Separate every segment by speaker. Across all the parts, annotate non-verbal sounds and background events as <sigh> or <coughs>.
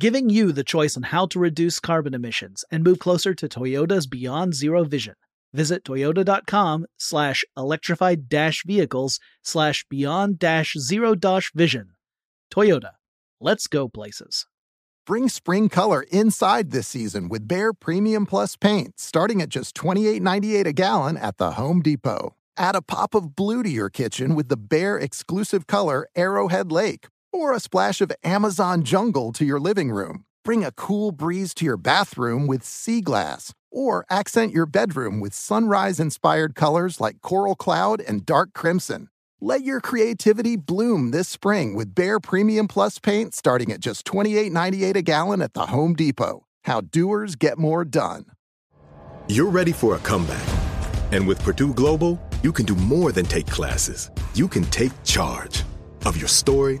Speaker 1: giving you the choice on how to reduce carbon emissions and move closer to Toyota's Beyond Zero vision. Visit toyota.com slash electrified dash vehicles slash beyond dash zero dash vision. Toyota, let's go places.
Speaker 2: Bring spring color inside this season with Behr Premium Plus paint, starting at just $28.98 a gallon at the Home Depot. Add a pop of blue to your kitchen with the Behr exclusive color Arrowhead Lake or a splash of Amazon jungle to your living room. Bring a cool breeze to your bathroom with sea glass, or accent your bedroom with sunrise inspired colors like coral cloud and dark crimson. Let your creativity bloom this spring with Behr Premium Plus paint starting at just $28.98 a gallon at the Home Depot. How doers get more done.
Speaker 3: You're ready for a comeback. And with Purdue Global, you can do more than take classes, you can take charge of your story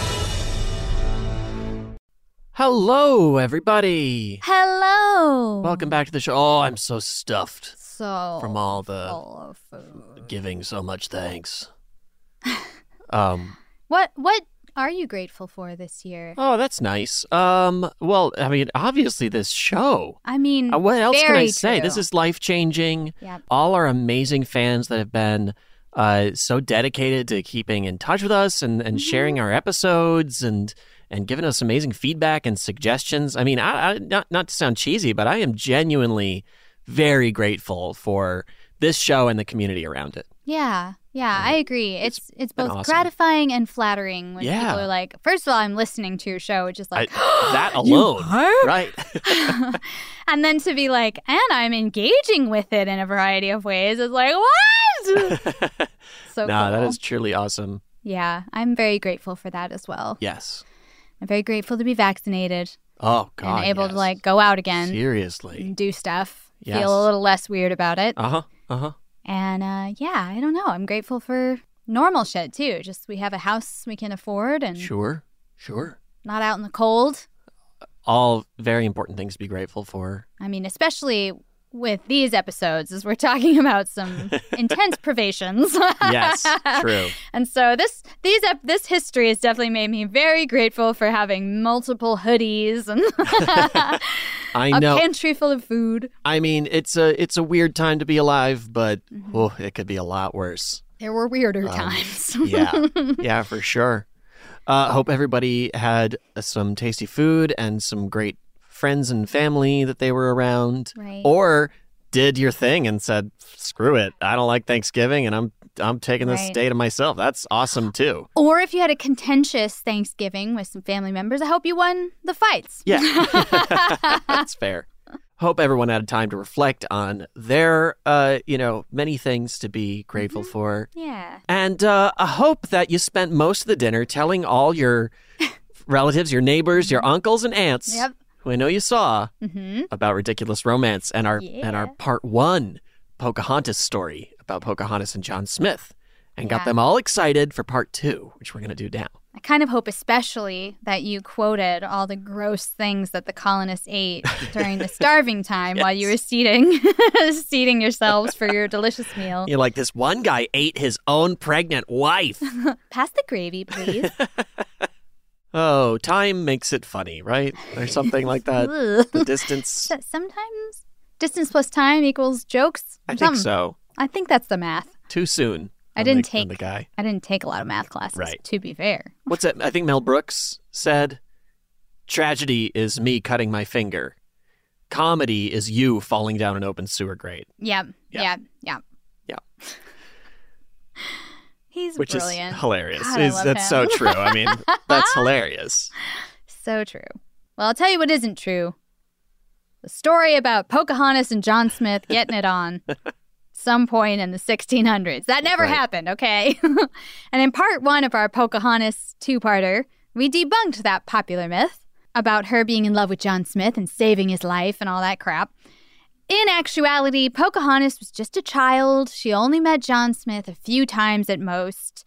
Speaker 4: Hello, everybody.
Speaker 5: Hello.
Speaker 4: Welcome back to the show. Oh, I'm so stuffed
Speaker 5: So
Speaker 4: from all the
Speaker 5: full of food.
Speaker 4: giving so much thanks. <laughs> um,
Speaker 5: What what are you grateful for this year?
Speaker 4: oh, that's nice. Um, well, I mean, obviously this show.
Speaker 5: I mean,
Speaker 4: Uh, what else can I
Speaker 5: very
Speaker 4: say?
Speaker 5: true.
Speaker 4: This is life changing.
Speaker 5: Yep.
Speaker 4: All our amazing fans that have been uh, so dedicated to keeping in touch with us and, and
Speaker 5: Mm-hmm.
Speaker 4: sharing our episodes and and giving us amazing feedback and suggestions. I mean, I, I not not to sound cheesy, but I am genuinely very grateful for this show and the community around it.
Speaker 5: Yeah, yeah, um, I agree. It's it's,
Speaker 4: been
Speaker 5: both
Speaker 4: awesome.
Speaker 5: gratifying and flattering when
Speaker 4: Yeah.
Speaker 5: people are like, first of all, I'm listening to your show, which is like <gasps>
Speaker 4: that alone, right? <laughs> <laughs>
Speaker 5: and then to be like, and I'm engaging with it in a variety of ways is like, what? <laughs> so
Speaker 4: nah, that
Speaker 5: cool.
Speaker 4: is truly awesome.
Speaker 5: Yeah, I'm very grateful for that as well.
Speaker 4: Yes.
Speaker 5: I'm very grateful to be vaccinated
Speaker 4: Oh God.
Speaker 5: and able
Speaker 4: yes.
Speaker 5: to like go out again
Speaker 4: seriously.
Speaker 5: do stuff.
Speaker 4: Yes.
Speaker 5: Feel a little less weird about it.
Speaker 4: Uh huh. Uh huh.
Speaker 5: And uh, yeah, I don't know. I'm grateful for normal shit too. Just we have a house we can afford and
Speaker 4: Sure. Sure.
Speaker 5: not out in the cold.
Speaker 4: All very important things to be grateful for.
Speaker 5: I mean, especially with these episodes, as we're talking <laughs> about some <laughs> intense privations.
Speaker 4: Yes, true. <laughs>
Speaker 5: And so this these ep- this history has definitely made me very grateful for having multiple hoodies and
Speaker 4: I
Speaker 5: a
Speaker 4: know.
Speaker 5: pantry full of food.
Speaker 4: I mean, it's a it's a weird time to be alive, but
Speaker 5: Mm-hmm.
Speaker 4: oh, it could be a lot worse.
Speaker 5: There were weirder
Speaker 4: Um,
Speaker 5: times.
Speaker 4: Yeah, yeah, for sure. Uh, hope everybody had some tasty food and some great friends and family that they were around,
Speaker 5: Right.
Speaker 4: or did your thing and said, "Screw it, I don't like Thanksgiving, and I'm I'm taking this
Speaker 5: Right.
Speaker 4: day to myself." That's awesome <gasps> too.
Speaker 5: Or if you had a contentious Thanksgiving with some family members, I hope you won the fights.
Speaker 4: Yeah, <laughs> <laughs> that's fair. hope everyone had time to reflect on their, uh, you know, many things to be grateful
Speaker 5: Mm-hmm.
Speaker 4: for.
Speaker 5: Yeah.
Speaker 4: And uh, I hope that you spent most of the dinner telling all your <laughs> relatives, your neighbors, your uncles and aunts,
Speaker 5: Mm-hmm. Yep.
Speaker 4: Who I know you saw,
Speaker 5: Mm-hmm.
Speaker 4: about ridiculous romance and our and our part one Pocahontas story about Pocahontas and John Smith, and got them all excited for part two, which we're gonna do now.
Speaker 5: I kind of hope, especially, that you quoted all the gross things that the colonists ate <laughs> during the starving time while you were seating, <laughs> seating yourselves for your delicious meal.
Speaker 4: You're like this one guy ate his own pregnant wife. <laughs>
Speaker 5: Pass the gravy, please.
Speaker 4: Oh, time makes it funny, right? Or something like that. The <laughs> distance.
Speaker 5: Sometimes distance plus time equals jokes.
Speaker 4: I think
Speaker 5: hmm.
Speaker 4: so.
Speaker 5: I think that's the math.
Speaker 4: Too soon.
Speaker 5: I didn't
Speaker 4: the-
Speaker 5: take
Speaker 4: the guy.
Speaker 5: I didn't take a lot of math classes.
Speaker 4: Right.
Speaker 5: To be fair.
Speaker 4: What's that? I think Mel Brooks said, "Tragedy is me cutting my finger. Comedy is you falling down an open sewer grate."
Speaker 5: Yep.
Speaker 4: Yeah.
Speaker 5: Yeah. Yeah.
Speaker 4: Yeah.
Speaker 5: He's
Speaker 4: Which
Speaker 5: brilliant.
Speaker 4: is hilarious.
Speaker 5: God,
Speaker 4: Is- that's so true. I mean, <laughs> that's hilarious.
Speaker 5: So true. Well, I'll tell you what isn't true. The story about Pocahontas and John Smith getting it on <laughs> some point in the 1600s. That never
Speaker 4: Right.
Speaker 5: happened, okay? <laughs> and in part one of our Pocahontas two parter, we debunked that popular myth about her being in love with John Smith and saving his life and all that crap. In actuality, Pocahontas was just a child. She only met John Smith a few times at most.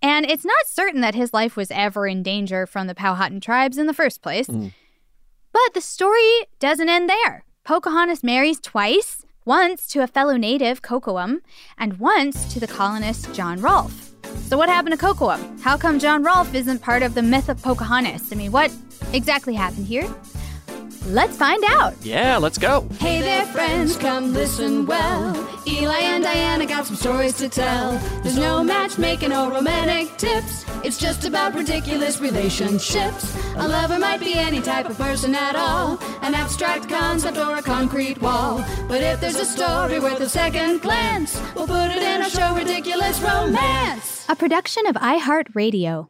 Speaker 5: And it's not certain that his life was ever in danger from the Powhatan tribes in the first place.
Speaker 4: Mm.
Speaker 5: But the story doesn't end there. Pocahontas marries twice once to a fellow native, Kocoum, and once to the colonist, John Rolfe. So, what happened to Kocoum? How come John Rolfe isn't part of the myth of Pocahontas? I mean, what exactly happened here? Let's find out.
Speaker 4: Yeah, let's go.
Speaker 6: Hey there, friends, come listen well. Eli and Diana got some stories to tell. There's no matchmaking or romantic tips. It's just about ridiculous relationships. A lover might be any type of person at all, an abstract concept or a concrete wall. But if there's a story worth a second glance, we'll put it in our show, Ridiculous Romance.
Speaker 5: A production of iHeartRadio.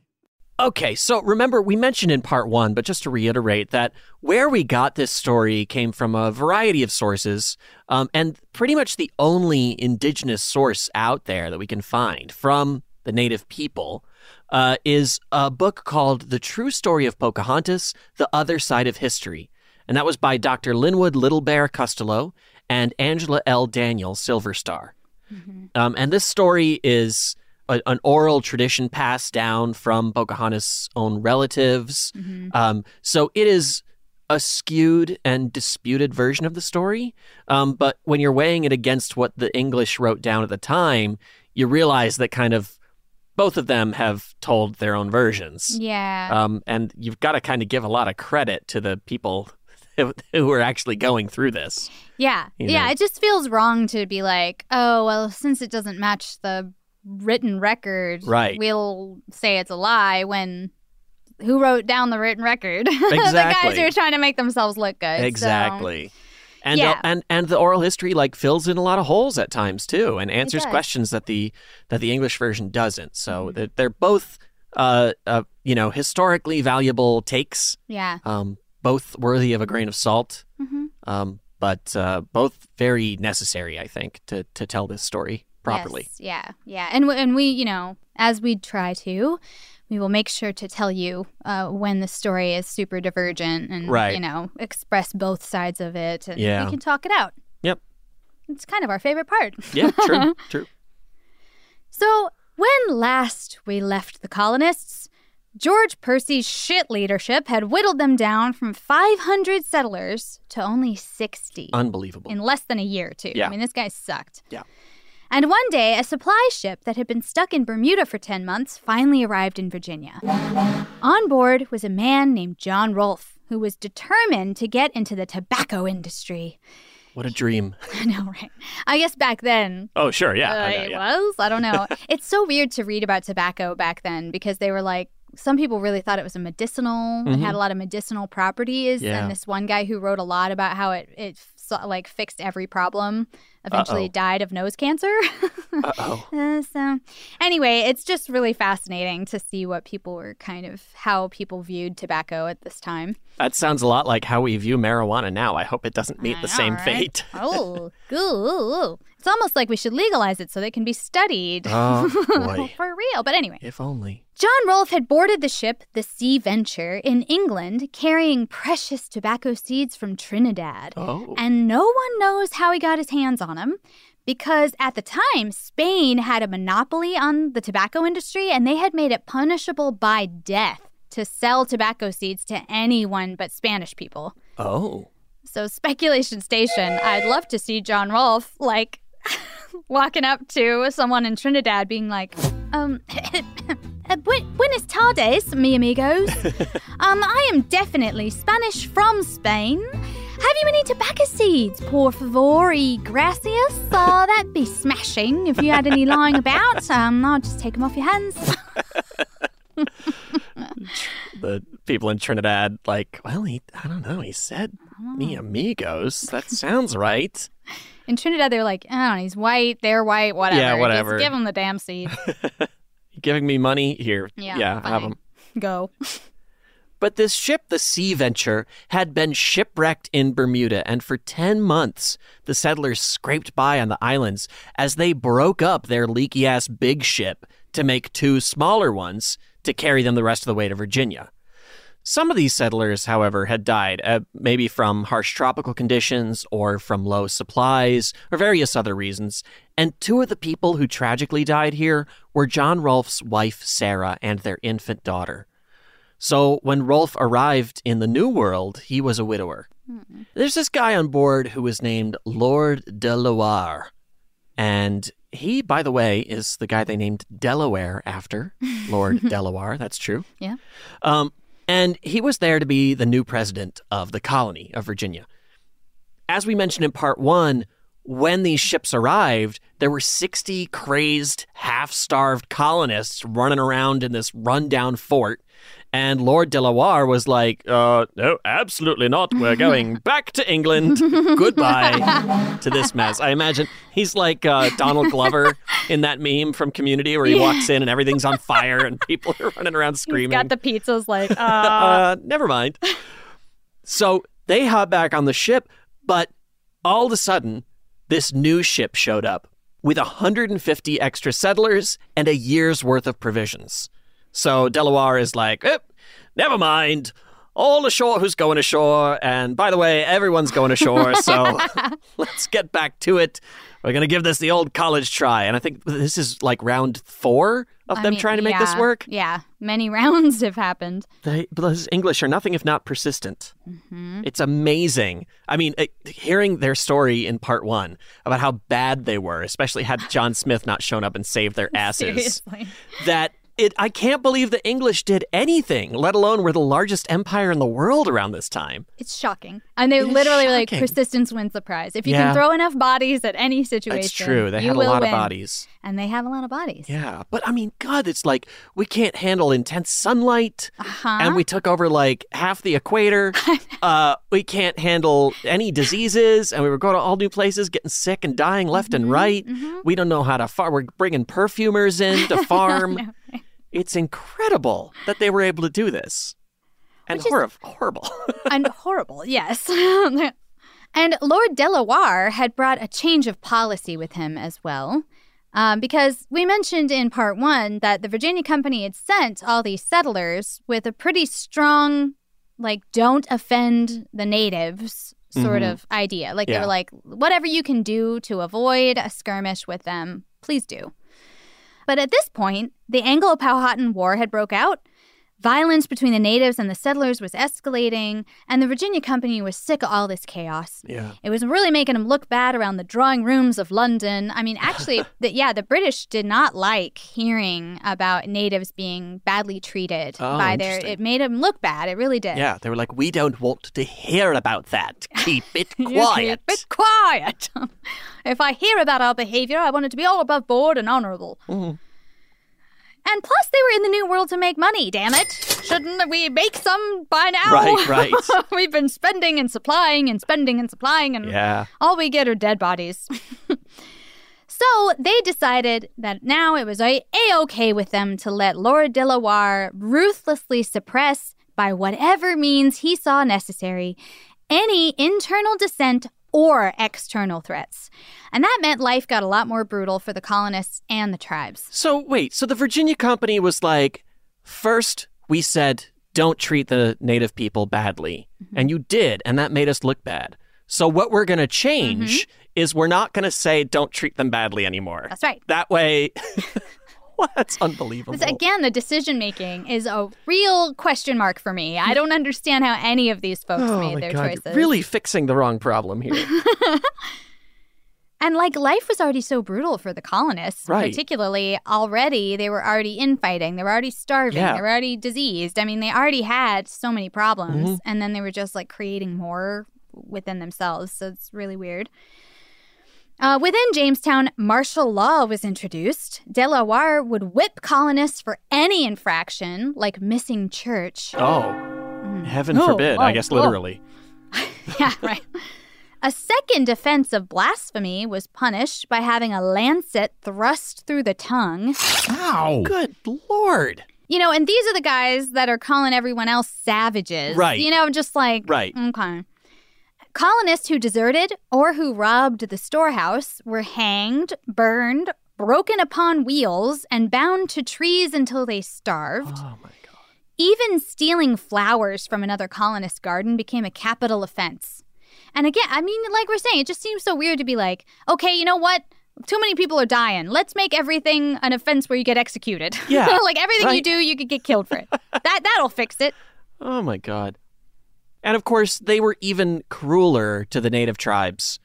Speaker 4: Okay, so remember, we mentioned in part one, but just to reiterate that where we got this story came from a variety of sources, um, and pretty much the only indigenous source out there that we can find from the native people uh, is a book called The True Story of Pocahontas The Other Side of History. And that was by Dr. Linwood Little Bear Custalow and Angela L. Daniel Silverstar. Um, and this story is a, an oral tradition passed down from Pocahontas' own relatives. Um, so it is a skewed and disputed version of the story. Um, but when you're weighing it against what the English wrote down at the time, you realize that kind of both of them have told their own versions.
Speaker 5: Yeah.
Speaker 4: Um, and you've got to kind of give a lot of credit to the people <laughs> who are actually going through this.
Speaker 5: Yeah.
Speaker 4: you
Speaker 5: Yeah. It just feels wrong to be like, oh, well, since it doesn't match the written record,
Speaker 4: Right.
Speaker 5: we'll say it's a lie when who wrote down the written record? Exactly. <laughs> the guys who are trying to make themselves look good. so-
Speaker 4: Exactly. And
Speaker 5: Yeah.
Speaker 4: and and the oral history like fills in a lot of holes at times too, and answers.
Speaker 5: Mm-hmm.
Speaker 4: questions that the that the English version doesn't. So they're, they're both, uh, uh, you know, historically valuable takes.
Speaker 5: yeah.
Speaker 4: Um, both worthy of a grain of salt.
Speaker 5: hmm
Speaker 4: Um, but uh, both very necessary, I think, to to tell this story properly.
Speaker 5: Yes, yeah. Yeah. And, w- and we, you know, as we try to, we will make sure to tell you uh, when the story is super divergent and,
Speaker 4: Right.
Speaker 5: you know, express both sides of it. And
Speaker 4: Yeah.
Speaker 5: we can talk it out.
Speaker 4: Yep.
Speaker 5: It's kind of our favorite part.
Speaker 4: Yeah. True. <laughs> true.
Speaker 5: So, when last we left the colonists, George Percy's shit leadership had whittled them down from 500 settlers to only 60
Speaker 4: Unbelievable.
Speaker 5: in less than a year, too.
Speaker 4: Yeah.
Speaker 5: I mean, this guy sucked.
Speaker 4: Yeah.
Speaker 5: And one day, a supply ship that had been stuck in Bermuda for 10 months finally arrived in Virginia. On board was a man named John Rolfe, who was determined to get into the tobacco industry.
Speaker 4: What a dream. <laughs>
Speaker 5: I know, right? I guess back then
Speaker 4: Oh, sure. Yeah.
Speaker 5: uh,
Speaker 4: I know,
Speaker 5: it
Speaker 4: yeah.
Speaker 5: was. I don't know. <laughs> it's so weird to read about tobacco back then because they were like, some people really thought it was a medicinal. It
Speaker 4: Mhm.
Speaker 5: had a lot of medicinal properties.
Speaker 4: Yeah.
Speaker 5: And this one guy who wrote a lot about how it, it like fixed every problem, eventually
Speaker 4: Uh-oh.
Speaker 5: died of nose cancer. <laughs>
Speaker 4: Uh-oh.
Speaker 5: Uh, so, anyway, it's just really fascinating to see what people were kind of how people viewed tobacco at this time.
Speaker 4: That sounds a lot like how we view marijuana now. I hope it doesn't meet
Speaker 5: I
Speaker 4: the
Speaker 5: know,
Speaker 4: same
Speaker 5: right?
Speaker 4: fate.
Speaker 5: oh, <laughs> ooh, it's almost like we should legalize it so they can be studied.
Speaker 4: Oh, boy. <laughs>
Speaker 5: For real. But anyway,
Speaker 4: If only.
Speaker 5: John Rolfe had boarded the ship, the Sea Venture, in England, carrying precious tobacco seeds from Trinidad.
Speaker 4: Oh.
Speaker 5: And no one knows how he got his hands on them because at the time, Spain had a monopoly on the tobacco industry and they had made it punishable by death to sell tobacco seeds to anyone but Spanish people.
Speaker 4: Oh.
Speaker 5: So, speculation station, I'd love to see John Rolfe, like, <laughs> walking up to someone in Trinidad being like, um, <coughs> uh, buenas tardes, mi amigos. <laughs> um, I am definitely Spanish from Spain. Have you any tobacco seeds, por favor, y gracias? Uh, that'd be smashing if you had any lying about. <laughs> Um, I'll just take them off your hands. <laughs>
Speaker 4: The people in Trinidad, like, well, he, I don't know, he said me oh. amigos. That sounds right.
Speaker 5: In Trinidad, they're like, oh, he's white, they're white, whatever.
Speaker 4: Yeah, whatever.
Speaker 5: Just give him the damn seed. <laughs>
Speaker 4: Giving me money? Here.
Speaker 5: Yeah,
Speaker 4: yeah have them.
Speaker 5: Go.
Speaker 4: But this ship, the Sea Venture, had been shipwrecked in Bermuda, and for 10 months, the settlers scraped by on the islands as they broke up their leaky ass big ship to make two smaller ones to carry them the rest of the way to Virginia. Some of these settlers, however, had died, uh, maybe from harsh tropical conditions or from low supplies or various other reasons. And two of the people who tragically died here were John Rolfe's wife, Sarah, and their infant daughter. So when Rolfe arrived in the New World, he was a widower. There's this guy on board who was named Lord de Loire. And he, by the way, is the guy they named Delaware after, <laughs> Lord Delaware. That's true.
Speaker 5: Yeah.
Speaker 4: Um, and he was there to be the new president of the colony of Virginia. As we mentioned in part one, when these ships arrived, there were 60 crazed, half starved colonists running around in this rundown fort. And Lord Delaware was like, uh, no, absolutely not. We're <laughs> going back to England. <laughs> Goodbye to this mess. I imagine he's like uh, Donald Glover in that meme from Community where he
Speaker 5: Yeah.
Speaker 4: walks in and everything's on fire and people are running around screaming.
Speaker 5: He's got the pizzas like, uh, <laughs>
Speaker 4: Uh, never mind. So they hop back on the ship, but all of a sudden, this new ship showed up with 150 extra settlers and a year's worth of provisions. So Delaware is like, eh, never mind. All ashore who's going ashore. And by the way, everyone's going ashore. So <laughs> <laughs> let's get back to it. We're going to give this the old college try. And I think this is like round four of
Speaker 5: I
Speaker 4: them
Speaker 5: mean,
Speaker 4: trying to make this work.
Speaker 5: Yeah, many <laughs> rounds have happened.
Speaker 4: They, those English are nothing if not persistent.
Speaker 5: Mm-hmm.
Speaker 4: It's amazing. I mean, hearing their story in part one about how bad they were, especially had John Smith not shown up and saved their asses,
Speaker 5: Seriously.
Speaker 4: that it, I can't believe the English did anything, let alone we're the largest empire in the world around this time.
Speaker 5: It's shocking. And they
Speaker 4: It
Speaker 5: literally like persistence wins the prize. If you
Speaker 4: Yeah.
Speaker 5: can throw enough bodies at any situation,
Speaker 4: That's true. They
Speaker 5: you
Speaker 4: had a lot of
Speaker 5: win.
Speaker 4: bodies.
Speaker 5: And they have a lot of bodies.
Speaker 4: Yeah, but I mean, God, it's like we can't handle intense sunlight,
Speaker 5: Uh-huh.
Speaker 4: and we took over like half the equator. <laughs> uh, we can't handle any diseases, and we were going to all new places, getting sick and dying left
Speaker 5: Mm-hmm,
Speaker 4: and right. We don't know how to farm. We're bringing perfumers in to <laughs> farm. It's incredible that they were able to do this, and horri- horrible. <laughs>
Speaker 5: and horrible, yes. <laughs> and Lord Delaware had brought a change of policy with him as well. Um, because we mentioned in part one that the Virginia Company had sent all these settlers with a pretty strong, like, don't offend the natives sort
Speaker 7: Mhm.
Speaker 5: of idea. Like, they were like, whatever you can do to avoid a skirmish with them, please do. But at this point, the Anglo Powhatan War had broke out. Violence between the natives and the settlers was escalating, and the Virginia Company was sick of all this chaos.
Speaker 4: Yeah.
Speaker 5: It was really making them look bad around the drawing rooms of London. I mean, actually, <laughs> the, yeah, the British did not like hearing about natives being badly treated
Speaker 4: Oh,
Speaker 5: by their. It made them look bad. It really did.
Speaker 4: yeah, they were like, we don't want to hear about that. <laughs> Keep it quiet.
Speaker 5: Keep it quiet. <laughs> if I hear about our behavior, I want it to be all above board and honorable.
Speaker 4: Mm-hmm.
Speaker 5: And plus, they were in the New World to make money, damn it. Shouldn't we make some by now?
Speaker 4: Right, <laughs> right.
Speaker 5: We've been spending and supplying and spending and supplying, and
Speaker 4: Yeah.
Speaker 5: all we get are dead bodies. <laughs> so they decided that now it was a okay with them to let Lord Delaware ruthlessly suppress, by whatever means he saw necessary, any internal dissent or external threats. And that meant life got a lot more brutal for the colonists and the tribes.
Speaker 4: So wait, so the Virginia Company was like, first we said don't treat the native people badly, mm-hmm. and you did, and that made us look bad. So what we're going to mm-hmm. change is we're not going to say don't treat them badly anymore.
Speaker 5: That's right.
Speaker 4: That way, <laughs> <laughs> that's unbelievable.
Speaker 5: This- again, the decision making is a real question mark for me. I don't understand how any of these folks
Speaker 4: oh
Speaker 5: made their
Speaker 4: God,
Speaker 5: choices.
Speaker 4: really fixing the wrong problem here. <laughs>
Speaker 5: And like life was already so brutal for the colonists,
Speaker 4: Right.
Speaker 5: particularly already they were already infighting, they were already starving,
Speaker 4: Yeah.
Speaker 5: they were already diseased. I mean, they already had so many problems,
Speaker 4: Mhm.
Speaker 5: and then they were just like creating more within themselves. So it's really weird. Uh, within Jamestown, martial law was introduced. Delaware would whip colonists for any infraction, like missing church.
Speaker 4: oh, heaven
Speaker 5: Oh,
Speaker 4: forbid, I
Speaker 5: oh,
Speaker 4: guess
Speaker 5: oh.
Speaker 4: literally. <laughs>
Speaker 5: yeah, right. A second offense of blasphemy was punished by having a lancet thrust through the tongue.
Speaker 8: Ow.
Speaker 4: Good lord.
Speaker 5: You know, and these are the guys that are calling everyone else savages.
Speaker 4: Right.
Speaker 5: You know, just like,
Speaker 4: Right.
Speaker 5: okay. Colonists who deserted or who robbed the storehouse were hanged, burned, broken upon wheels, and bound to trees until they starved.
Speaker 4: Oh my god.
Speaker 5: Even stealing flowers from another colonist's garden became a capital offense. And again, I mean, like we're saying, it just seems so weird to be like, okay, you know what? Too many people are dying. Let's make everything an offense where you get executed.
Speaker 4: Yeah, <laughs>
Speaker 5: like everything you do, you could get killed for it. <laughs> that that'll fix it.
Speaker 4: Oh my god. And of course, they were even crueler to the native tribes.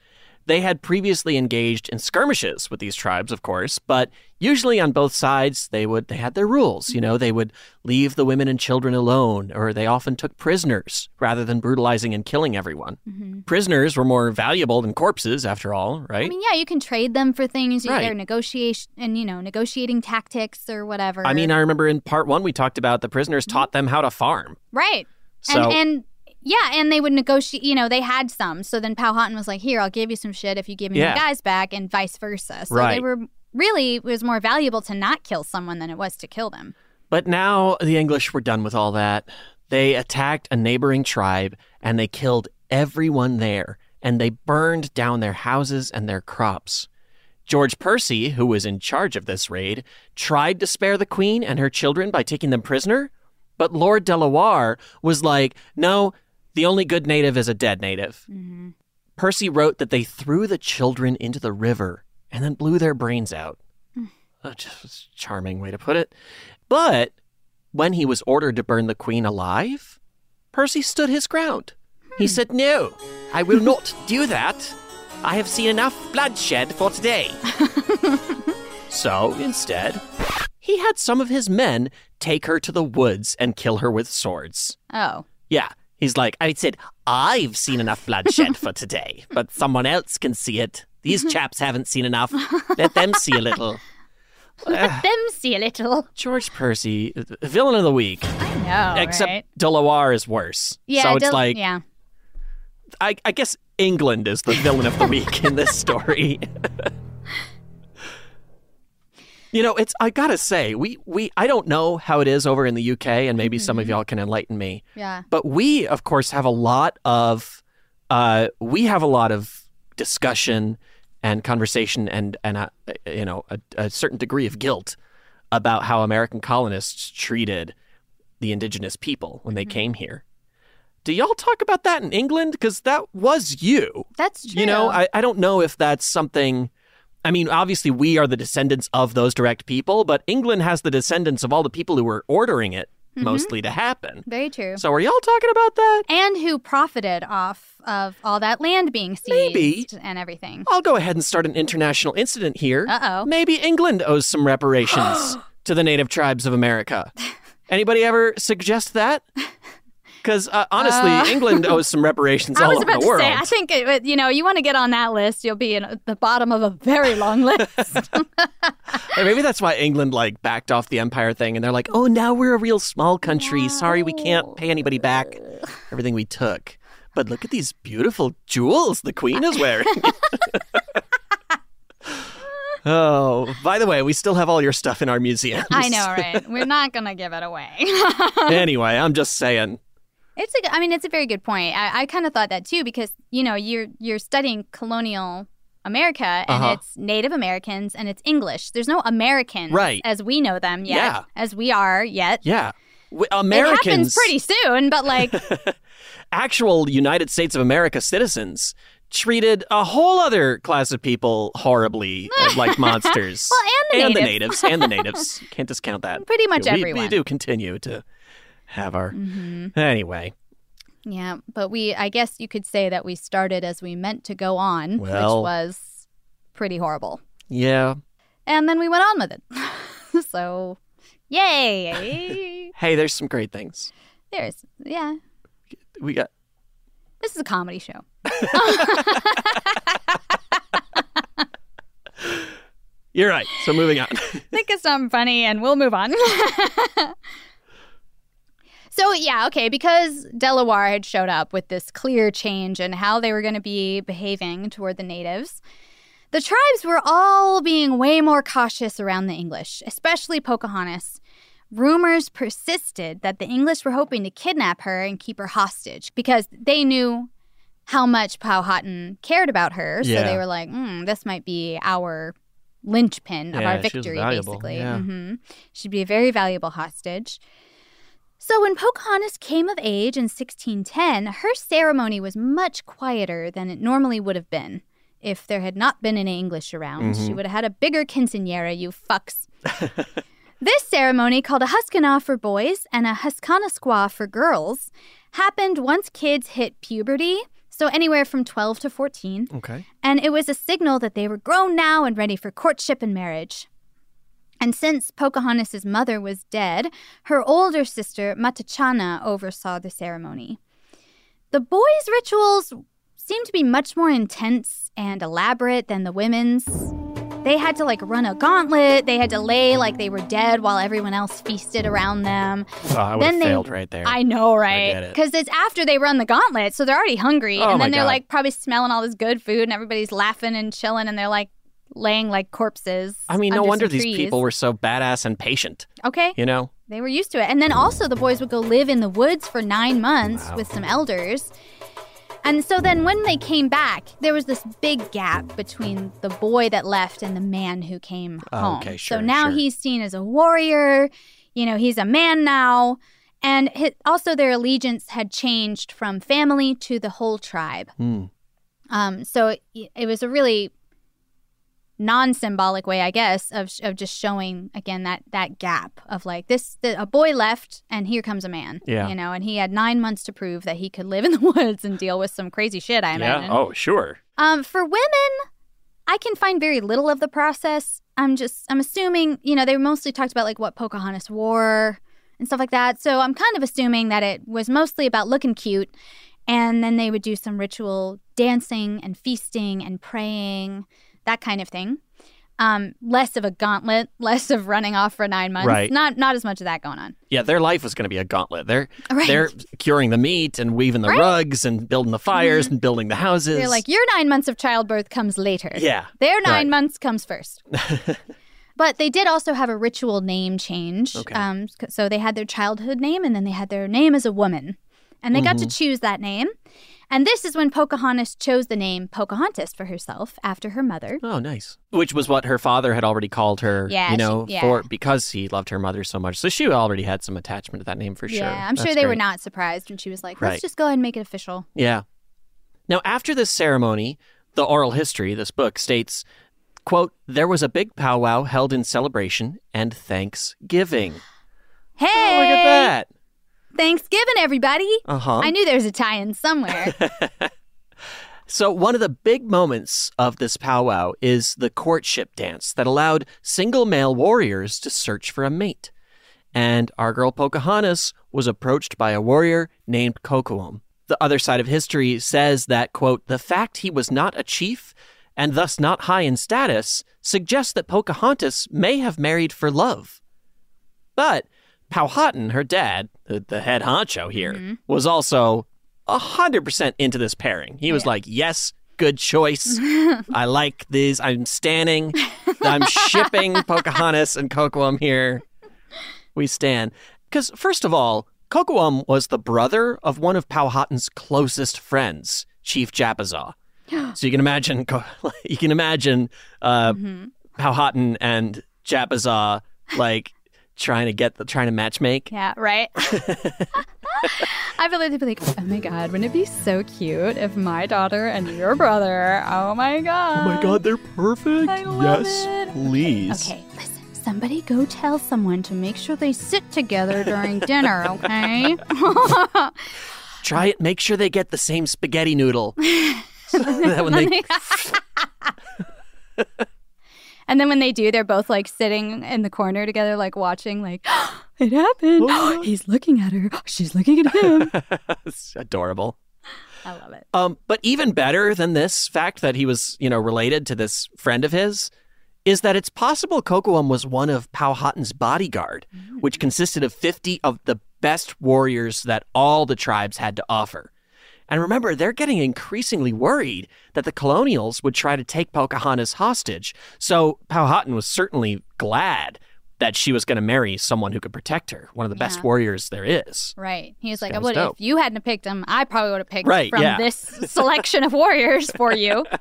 Speaker 4: They had previously engaged in skirmishes with these tribes, of course, but usually on both sides they would they had their rules, you know, they would leave the women and children alone or they often took prisoners rather than brutalizing and killing everyone. Mm-hmm. Prisoners were more valuable than corpses after all, right?
Speaker 5: I mean, yeah, you can trade them for things. You
Speaker 4: Right.
Speaker 5: Their negotiation and you know negotiating tactics or whatever.
Speaker 4: I mean, I remember in part 1 we talked about the prisoners mm-hmm. taught them how to farm.
Speaker 5: right.
Speaker 4: So
Speaker 5: and and yeah, and they would negotiate. You know, they had some. So then Powhatan was like, "Here, I'll give you some shit if you give me
Speaker 4: Yeah.
Speaker 5: my guys back," and vice versa. So they were really it was more valuable to not kill someone than it was to kill them.
Speaker 4: But now the English were done with all that. They attacked a neighboring tribe and they killed everyone there and they burned down their houses and their crops. George Percy, who was in charge of this raid, tried to spare the queen and her children by taking them prisoner, but Lord Delaware was like, no, the only good native is a dead native. Mm-hmm. Percy wrote that they threw the children into the river and then blew their brains out. Mm. Uh, just a charming way to put it. But when he was ordered to burn the queen alive, Percy stood his ground. He hmm. said, No, I will not do that. I have seen enough bloodshed for today. <laughs> so instead, he had some of his men take her to the woods and kill her with swords.
Speaker 5: Oh,
Speaker 4: Yeah. He's like, I said, I've seen enough bloodshed for today, but someone else can see it. These chaps haven't seen enough. Let them see a little. <laughs>
Speaker 5: let them see a little.
Speaker 4: George Percy, uh, villain of the week.
Speaker 5: I know,
Speaker 4: Except
Speaker 5: right?
Speaker 4: Delaware is worse.
Speaker 5: Yeah,
Speaker 4: so it's
Speaker 5: Del-
Speaker 4: like,
Speaker 5: yeah.
Speaker 4: I, I guess England is the villain of the week in this story. <laughs> you know, it's I gotta say, we we I don't know how it is over in the UK, and maybe some
Speaker 5: Mm-hmm.
Speaker 4: of y'all can enlighten me.
Speaker 5: Yeah.
Speaker 4: But we, of course, have a lot of uh, we have a lot of discussion and conversation and and a, you know a, a certain degree of guilt about how American colonists treated the indigenous people when
Speaker 5: Mm-hmm.
Speaker 4: they came here. Do y'all talk about that in England? Because that was you.
Speaker 5: That's true.
Speaker 4: You know, I, I don't know if that's something. I mean, obviously, we are the descendants of those direct people, but England has the descendants of all the people who were ordering it
Speaker 5: Mm-hmm.
Speaker 4: mostly to happen.
Speaker 5: Very true.
Speaker 4: So, are y'all talking about that?
Speaker 5: and who profited off of all that land being seized
Speaker 4: Maybe.
Speaker 5: and everything.
Speaker 4: I'll go ahead and start an international incident here.
Speaker 5: Uh-oh.
Speaker 4: Maybe England owes some reparations <gasps> to the native tribes of America. <laughs> Anybody ever suggest that? <laughs> Because uh, honestly,
Speaker 5: Uh,
Speaker 4: England <laughs> owes some reparations
Speaker 5: I
Speaker 4: all
Speaker 5: was
Speaker 4: over
Speaker 5: about
Speaker 4: the
Speaker 5: to
Speaker 4: world.
Speaker 5: say, I think it, you know, you want to get on that list, you'll be in at the bottom of a very long <laughs> list.
Speaker 4: Or maybe that's why England like backed off the empire thing, and they're like, "Oh, now we're a real small country. Sorry, we can't pay anybody back everything we took." But look at these beautiful jewels the queen is wearing. <laughs> oh, by the way, we still have all your stuff in our museum.
Speaker 5: I know, right? We're not gonna give it away.
Speaker 4: anyway, I'm just saying.
Speaker 5: It's a, I mean, it's a very good point. I, I kind of thought that too because you know you're you're studying colonial America and
Speaker 4: Uh-huh.
Speaker 5: it's Native Americans and it's English. There's no Americans
Speaker 4: Right.
Speaker 5: as we know them yet,
Speaker 4: Yeah.
Speaker 5: as we are yet.
Speaker 4: Yeah. W-
Speaker 5: It happens pretty soon, but like, <laughs>
Speaker 4: actual United States of America citizens, treated a whole other class of people horribly, uh, like monsters. <laughs>
Speaker 5: Well, and the natives.
Speaker 4: natives, and the natives. Can't discount that. <laughs>
Speaker 5: Pretty much
Speaker 4: we,
Speaker 5: everyone.
Speaker 4: We do continue to have our.
Speaker 5: Mhm.
Speaker 4: Anyway,
Speaker 5: yeah. But we, I guess you could say that we started as we meant to go on,
Speaker 4: Well.
Speaker 5: which was pretty horrible,
Speaker 4: yeah.
Speaker 5: and then we went on with it. <laughs> so, yay! <laughs>
Speaker 4: Hey, there's some great things.
Speaker 5: There's, yeah.
Speaker 4: We got.
Speaker 5: This is a comedy show. <laughs>
Speaker 4: You're right. So moving on.
Speaker 5: think of something funny and we'll move on. So, yeah, okay, because Delaware had showed up with this clear change in how they were going to be behaving toward the natives, the tribes were all being way more cautious around the English, especially Pocahontas. Rumors persisted that the English were hoping to kidnap her and keep her hostage because they knew how much Powhatan cared about her. So
Speaker 4: Yeah.
Speaker 5: they were like, mm, this might be our linchpin of
Speaker 4: Yeah,
Speaker 5: our victory, basically.
Speaker 4: yeah.
Speaker 5: hmm She'd be a very valuable hostage. So when Pocahontas came of age in 1610, her ceremony was much quieter than it normally would have been. If there had not been any English around, she
Speaker 4: Mhm.
Speaker 5: would have had a bigger quinceanera, you fucks. <laughs> this ceremony, called a Huskana for boys and a Huskana squaw for girls, happened once kids hit puberty, so anywhere from 12 to 14
Speaker 4: Okay.
Speaker 5: and it was a signal that they were grown now and ready for courtship and marriage. And since Pocahontas' mother was dead, her older sister Mattachanna oversaw the ceremony. The boys' rituals seemed to be much more intense and elaborate than the women's. They had to like run a gauntlet, they had to lay like they were dead while everyone else feasted around them.
Speaker 4: Oh, I
Speaker 5: Then they-
Speaker 4: failed right there.
Speaker 5: I know, right?
Speaker 4: it.
Speaker 5: Because it's after they run the gauntlet, so they're already hungry,
Speaker 4: Oh
Speaker 5: and then they're
Speaker 4: God.
Speaker 5: like probably smelling all this good food, and everybody's laughing and chilling, and they're like laying like corpses.
Speaker 4: I mean, no wonder these
Speaker 5: trees.
Speaker 4: people were so badass and patient.
Speaker 5: okay.
Speaker 4: You know?
Speaker 5: They were used to it, and then also the boys would go live in the woods for nine months with some elders. And so then when they came back, there was this big gap between the boy that left and the man who came home.
Speaker 4: okay,
Speaker 5: so now
Speaker 4: sure.
Speaker 5: he's seen as a warrior. You know, he's a man now. And hi also, their allegiance had changed from family to the whole tribe.
Speaker 4: Hmm.
Speaker 5: Um, so it, it was a really non-symbolic way, I guess, of of just showing again that that gap of like this: the, a boy left, and here comes a man.
Speaker 4: Yeah.
Speaker 5: you know, and he had nine months to prove that he could live in the <laughs> woods and deal with some crazy shit. I imagine.
Speaker 4: Yeah. Oh, sure.
Speaker 5: Um, for women, I can find very little of the process. I'm just, I'm assuming, you know, they mostly talked about like what Pocahontas wore and stuff like that. So I'm kind of assuming that it was mostly about looking cute. And then they would do some ritual dancing and feasting and praying, that kind of thing. Um, less of a gauntlet, <laughs> less of running off for nine months.
Speaker 4: Right.
Speaker 5: Not, not as much of that going on.
Speaker 4: Yeah, their life was going to be a gauntlet. They're
Speaker 5: Right.
Speaker 4: they're curing the meat and weaving the
Speaker 5: Right. Mm-hmm.
Speaker 4: rugs and building the fires and building the houses.
Speaker 5: They're like, your nine months of childbirth comes later.
Speaker 4: Yeah,
Speaker 5: Their nine months comes first. <laughs> but they did also have a ritual name change.
Speaker 4: Okay.
Speaker 5: Um, so they had their childhood name and then they had their name as a woman. And they got to
Speaker 4: Mhm.
Speaker 5: choose that name. And this is when Pocahontas chose the name Pocahontas for herself after her mother.
Speaker 4: Oh, nice. Which was what her father had already called her.
Speaker 5: Yeah,
Speaker 4: you
Speaker 5: she-
Speaker 4: know,
Speaker 5: yeah.
Speaker 4: for because he loved her mother so much. So she already had some attachment to that name for sure.
Speaker 5: Yeah, I'm sure
Speaker 4: That's
Speaker 5: they were not surprised when she was like, let's just go ahead and make it official.
Speaker 4: Yeah. Now, after this ceremony, the oral history, this book states, quote, there was a big powwow held in celebration and thanksgiving. <gasps>
Speaker 5: Hey!
Speaker 4: Oh, look at that.
Speaker 5: Thanksgiving, everybody.
Speaker 4: Uh-huh.
Speaker 5: I knew there was a tie in somewhere. <laughs>
Speaker 4: So, one of the big moments of this powwow is the courtship dance that allowed single male warriors to search for a mate. and our girl Pocahontas was approached by a warrior named Kocoum. The other side of history says that, quote, the fact he was not a chief and thus not high in status suggests that Pocahontas may have married for love. But Powhatan, her dad, the, the head honcho here,
Speaker 5: Mm-hmm.
Speaker 4: was also 100% into this pairing. He was like, yes, good choice. <laughs> I like these. I'm standing. I'm shipping <laughs> Pocahontas and Kocoum here. We stand. Because, first of all, Kocoum was the brother of one of Powhatan's closest friends, Chief Japazaw. <gasps> So you can imagine, <laughs> you can imagine uh,
Speaker 5: Mm-hmm.
Speaker 4: Powhatan and Japazaw like trying to get the trying to matchmake.
Speaker 5: Yeah, right. <laughs> <laughs> I feel like they'd be like, oh my god, wouldn't it be so cute if my daughter and your brother, oh my god.
Speaker 4: Oh my god, they're perfect.
Speaker 5: I love it.
Speaker 4: please.
Speaker 5: Okay, listen, somebody go tell someone to make sure they sit together during dinner, okay? <laughs>
Speaker 4: Try it. Make sure they get the same spaghetti noodle. So that when they
Speaker 5: and then when they do, they're both like sitting in the corner together, like watching, like, <gasps> it happened. <gasps> <gasps> He's looking at her. She's looking at him. <laughs>
Speaker 4: it's adorable.
Speaker 5: I love it.
Speaker 4: Um, but even better than this fact that he was, you know, related to this friend of his is that it's possible Kocoum was one of Powhatan's bodyguard, which consisted of 50 of the best warriors that all the tribes had to offer. And remember, they're getting increasingly worried that the colonials would try to take Pocahontas hostage. So Powhatan was certainly glad that she was going to marry someone who could protect her, one of the best warriors there is.
Speaker 5: Right. He was like,
Speaker 4: That
Speaker 5: I would if you hadn't picked him, I probably would have picked
Speaker 4: Right,
Speaker 5: from
Speaker 4: yeah.
Speaker 5: this selection of warriors for you. <laughs>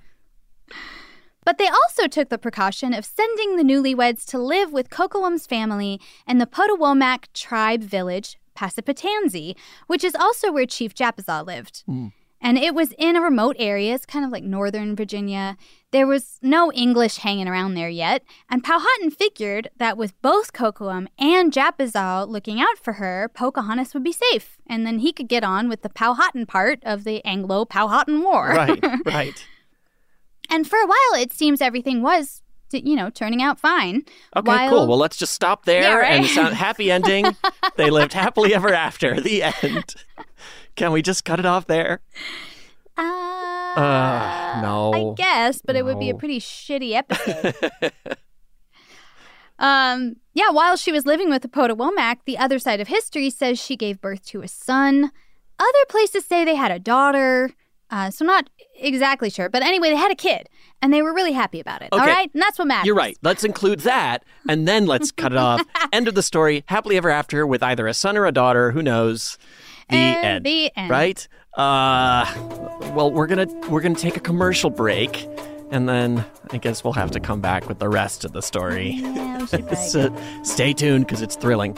Speaker 5: But they also took the precaution of sending the newlyweds to live with Kocoum's family in the Potowomac tribe village, Passapatanzy, which is also where Chief Japazaw lived. Hmm. And it was in a remote area, it's kind of like northern Virginia. There was no English hanging around there yet, and Powhatan figured that with both Kocoum and Japazaw looking out for her, Pocahontas would be safe, and then he could get on with the Powhatan part of the Anglo-Powhatan War.
Speaker 4: Right, <laughs> right.
Speaker 5: and for a while, it seems everything was, you know, turning out fine.
Speaker 4: Okay,
Speaker 5: While-
Speaker 4: cool. Well, let's just stop there
Speaker 5: Yeah, right?
Speaker 4: and sound happy ending. <laughs> they lived happily ever after. The end. Can we just cut it off there?
Speaker 5: Uh,
Speaker 4: Uh, no.
Speaker 5: I guess, but it would be a pretty shitty episode. um, yeah, while she was living with the Potowomac, the other side of history says she gave birth to a son. Other places say they had a daughter. Uh, so not exactly sure, but anyway, they had a kid, and they were really happy about it. All
Speaker 4: Okay.
Speaker 5: right, and that's what matters.
Speaker 4: You're right. Let's include that, and then let's cut it off. <laughs> End of the story. Happily ever after with either a son or a daughter. Who knows? The
Speaker 5: And
Speaker 4: end.
Speaker 5: the end.
Speaker 4: Right? Uh, well, we're gonna we're gonna take a commercial break, and then I guess we'll have to come back with the rest of the story.
Speaker 5: Yeah, <laughs>
Speaker 4: so stay tuned because it's thrilling.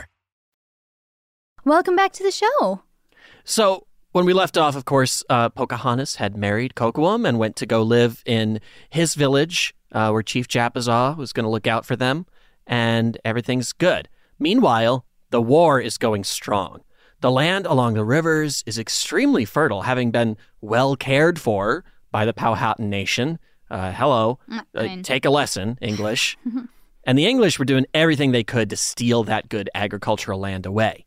Speaker 5: Welcome back to the show.
Speaker 4: So, when we left off, of course, uh, Pocahontas had married Kocoum and went to go live in his village uh, where Chief Japazaw was going to look out for them, and everything's good. Meanwhile, the war is going strong. The land along the rivers is extremely fertile, having been well cared for by the Powhatan nation. Uh, hello, uh, take a lesson, English. <laughs> and the English were doing everything they could to steal that good agricultural land away.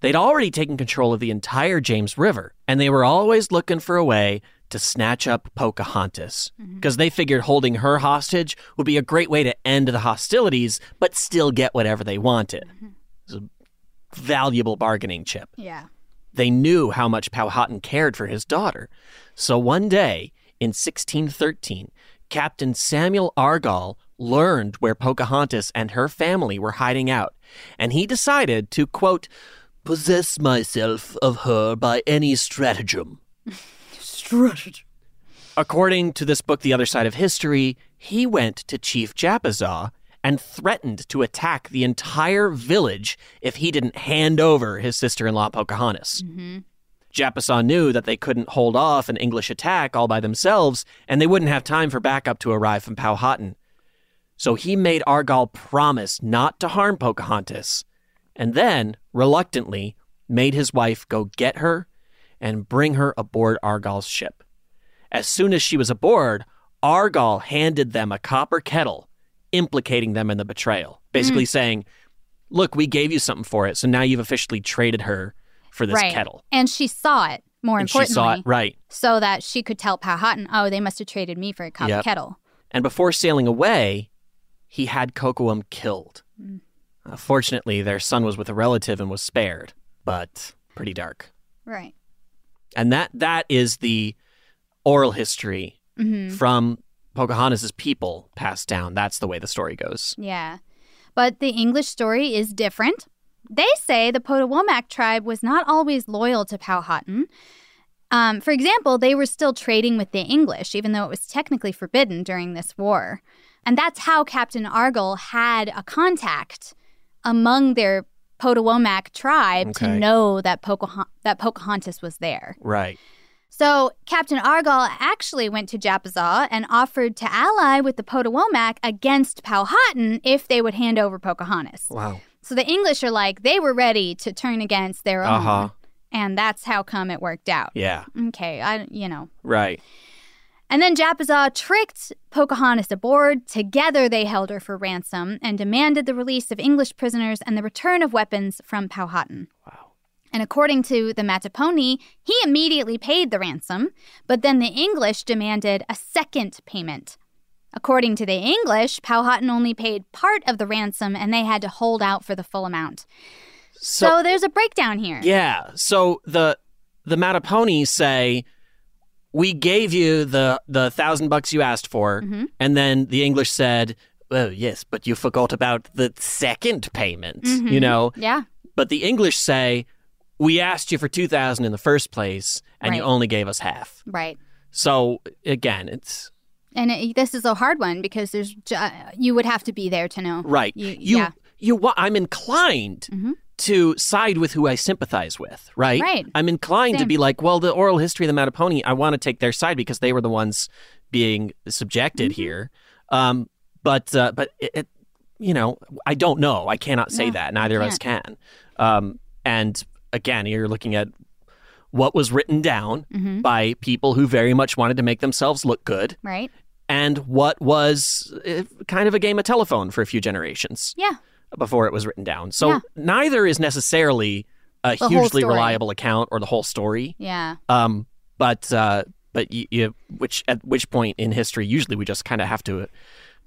Speaker 4: They'd already taken control of the entire James River, and they were always looking for a way to snatch up Pocahontas mm-hmm. because they figured holding her hostage would be a great way to end the hostilities, but still get whatever they wanted. Mm-hmm. It was a valuable bargaining chip.
Speaker 5: Yeah.
Speaker 4: They knew how much Powhatan cared for his daughter. So one day in 1613, Captain Samuel Argall learned where Pocahontas and her family were hiding out, and he decided to, quote, possess myself of her by any stratagem.
Speaker 5: Stratagem.
Speaker 4: According to this book, The Other Side of History, he went to Chief Japazaw and threatened to attack the entire village if he didn't hand over his sister in law Pocahontas.
Speaker 5: Mm-hmm.
Speaker 4: Japazaw knew that they couldn't hold off an English attack all by themselves, and they wouldn't have time for backup to arrive from Powhatan. So he made Argall promise not to harm Pocahontas, and then, reluctantly, made his wife go get her and bring her aboard Argall's ship. As soon as she was aboard, Argall handed them a copper kettle, implicating them in the betrayal, basically
Speaker 5: Mm.
Speaker 4: saying, Look, we gave you something for it, so now you've officially traded her for this
Speaker 5: right.
Speaker 4: kettle.
Speaker 5: And she saw it, more
Speaker 4: and
Speaker 5: importantly.
Speaker 4: she saw it, right.
Speaker 5: So that she could tell Powhatan, oh, they must have traded me for a copper
Speaker 4: Yep.
Speaker 5: kettle.
Speaker 4: And before sailing away, he had Kocoum killed. Fortunately, their son was with a relative and was spared, but pretty dark.
Speaker 5: Right.
Speaker 4: And that that is the oral history
Speaker 5: Mhm.
Speaker 4: from Pocahontas' people passed down. That's the way the story goes.
Speaker 5: Yeah. But the English story is different. They say the Potawatomi tribe was not always loyal to Powhatan. Um, for example, they were still trading with the English, even though it was technically forbidden during this war. And that's how Captain Argall had a contact among their Potawatomi tribe to know that, that Pocahontas was there.
Speaker 4: Right.
Speaker 5: So Captain Argall actually went to Japazaw and offered to ally with the Potawatomi against Powhatan if they would hand over Pocahontas.
Speaker 4: Wow.
Speaker 5: So the English are like they were ready to turn against their own,
Speaker 4: Uh-huh.
Speaker 5: and that's how come it worked out.
Speaker 4: Yeah.
Speaker 5: Okay, I you know.
Speaker 4: Right.
Speaker 5: And then Japazaw tricked Pocahontas aboard. Together they held her for ransom and demanded the release of English prisoners and the return of weapons from Powhatan.
Speaker 4: Wow.
Speaker 5: And according to the Mattaponi, he immediately paid the ransom, but then the English demanded a second payment. According to the English, Powhatan only paid part of the ransom and they had to hold out for the full amount. So, there's a breakdown here.
Speaker 4: Yeah. So the the Mattaponi say, "We gave you the the thousand bucks you asked for,"
Speaker 5: Mhm.
Speaker 4: and then the English said, "Oh yes, but you forgot about the second payment."
Speaker 5: Mhm.
Speaker 4: You know.
Speaker 5: Yeah.
Speaker 4: But the English say, "We asked you for two thousand in the first place, and you only gave us half."
Speaker 5: Right.
Speaker 4: So again, it's
Speaker 5: And it, this is a hard one because there's ju- uh, you would have to be there to know.
Speaker 4: Right.
Speaker 5: You,
Speaker 4: you,
Speaker 5: yeah.
Speaker 4: you I'm inclined to side with who I sympathize with, right?
Speaker 5: Right.
Speaker 4: I'm inclined to be like, well, the oral history of the Mattaponi, I want to take their side because they were the ones being subjected
Speaker 5: Mm-hmm.
Speaker 4: here. Um, but uh, but it, it, you know, I don't know. I cannot say
Speaker 5: No,
Speaker 4: that. Neither of us can. Um, and again, you're looking at what was written down
Speaker 5: Mhm.
Speaker 4: by people who very much wanted to make themselves look good
Speaker 5: Right.
Speaker 4: and what was uh, kind of a game of telephone for a few generations
Speaker 5: Yeah.
Speaker 4: Before it was written down. So
Speaker 5: Yeah.
Speaker 4: neither is necessarily a
Speaker 5: The
Speaker 4: hugely reliable account or the whole story.
Speaker 5: Yeah.
Speaker 4: Um, but uh, but you, you, which at which point in history, usually we just kind of have to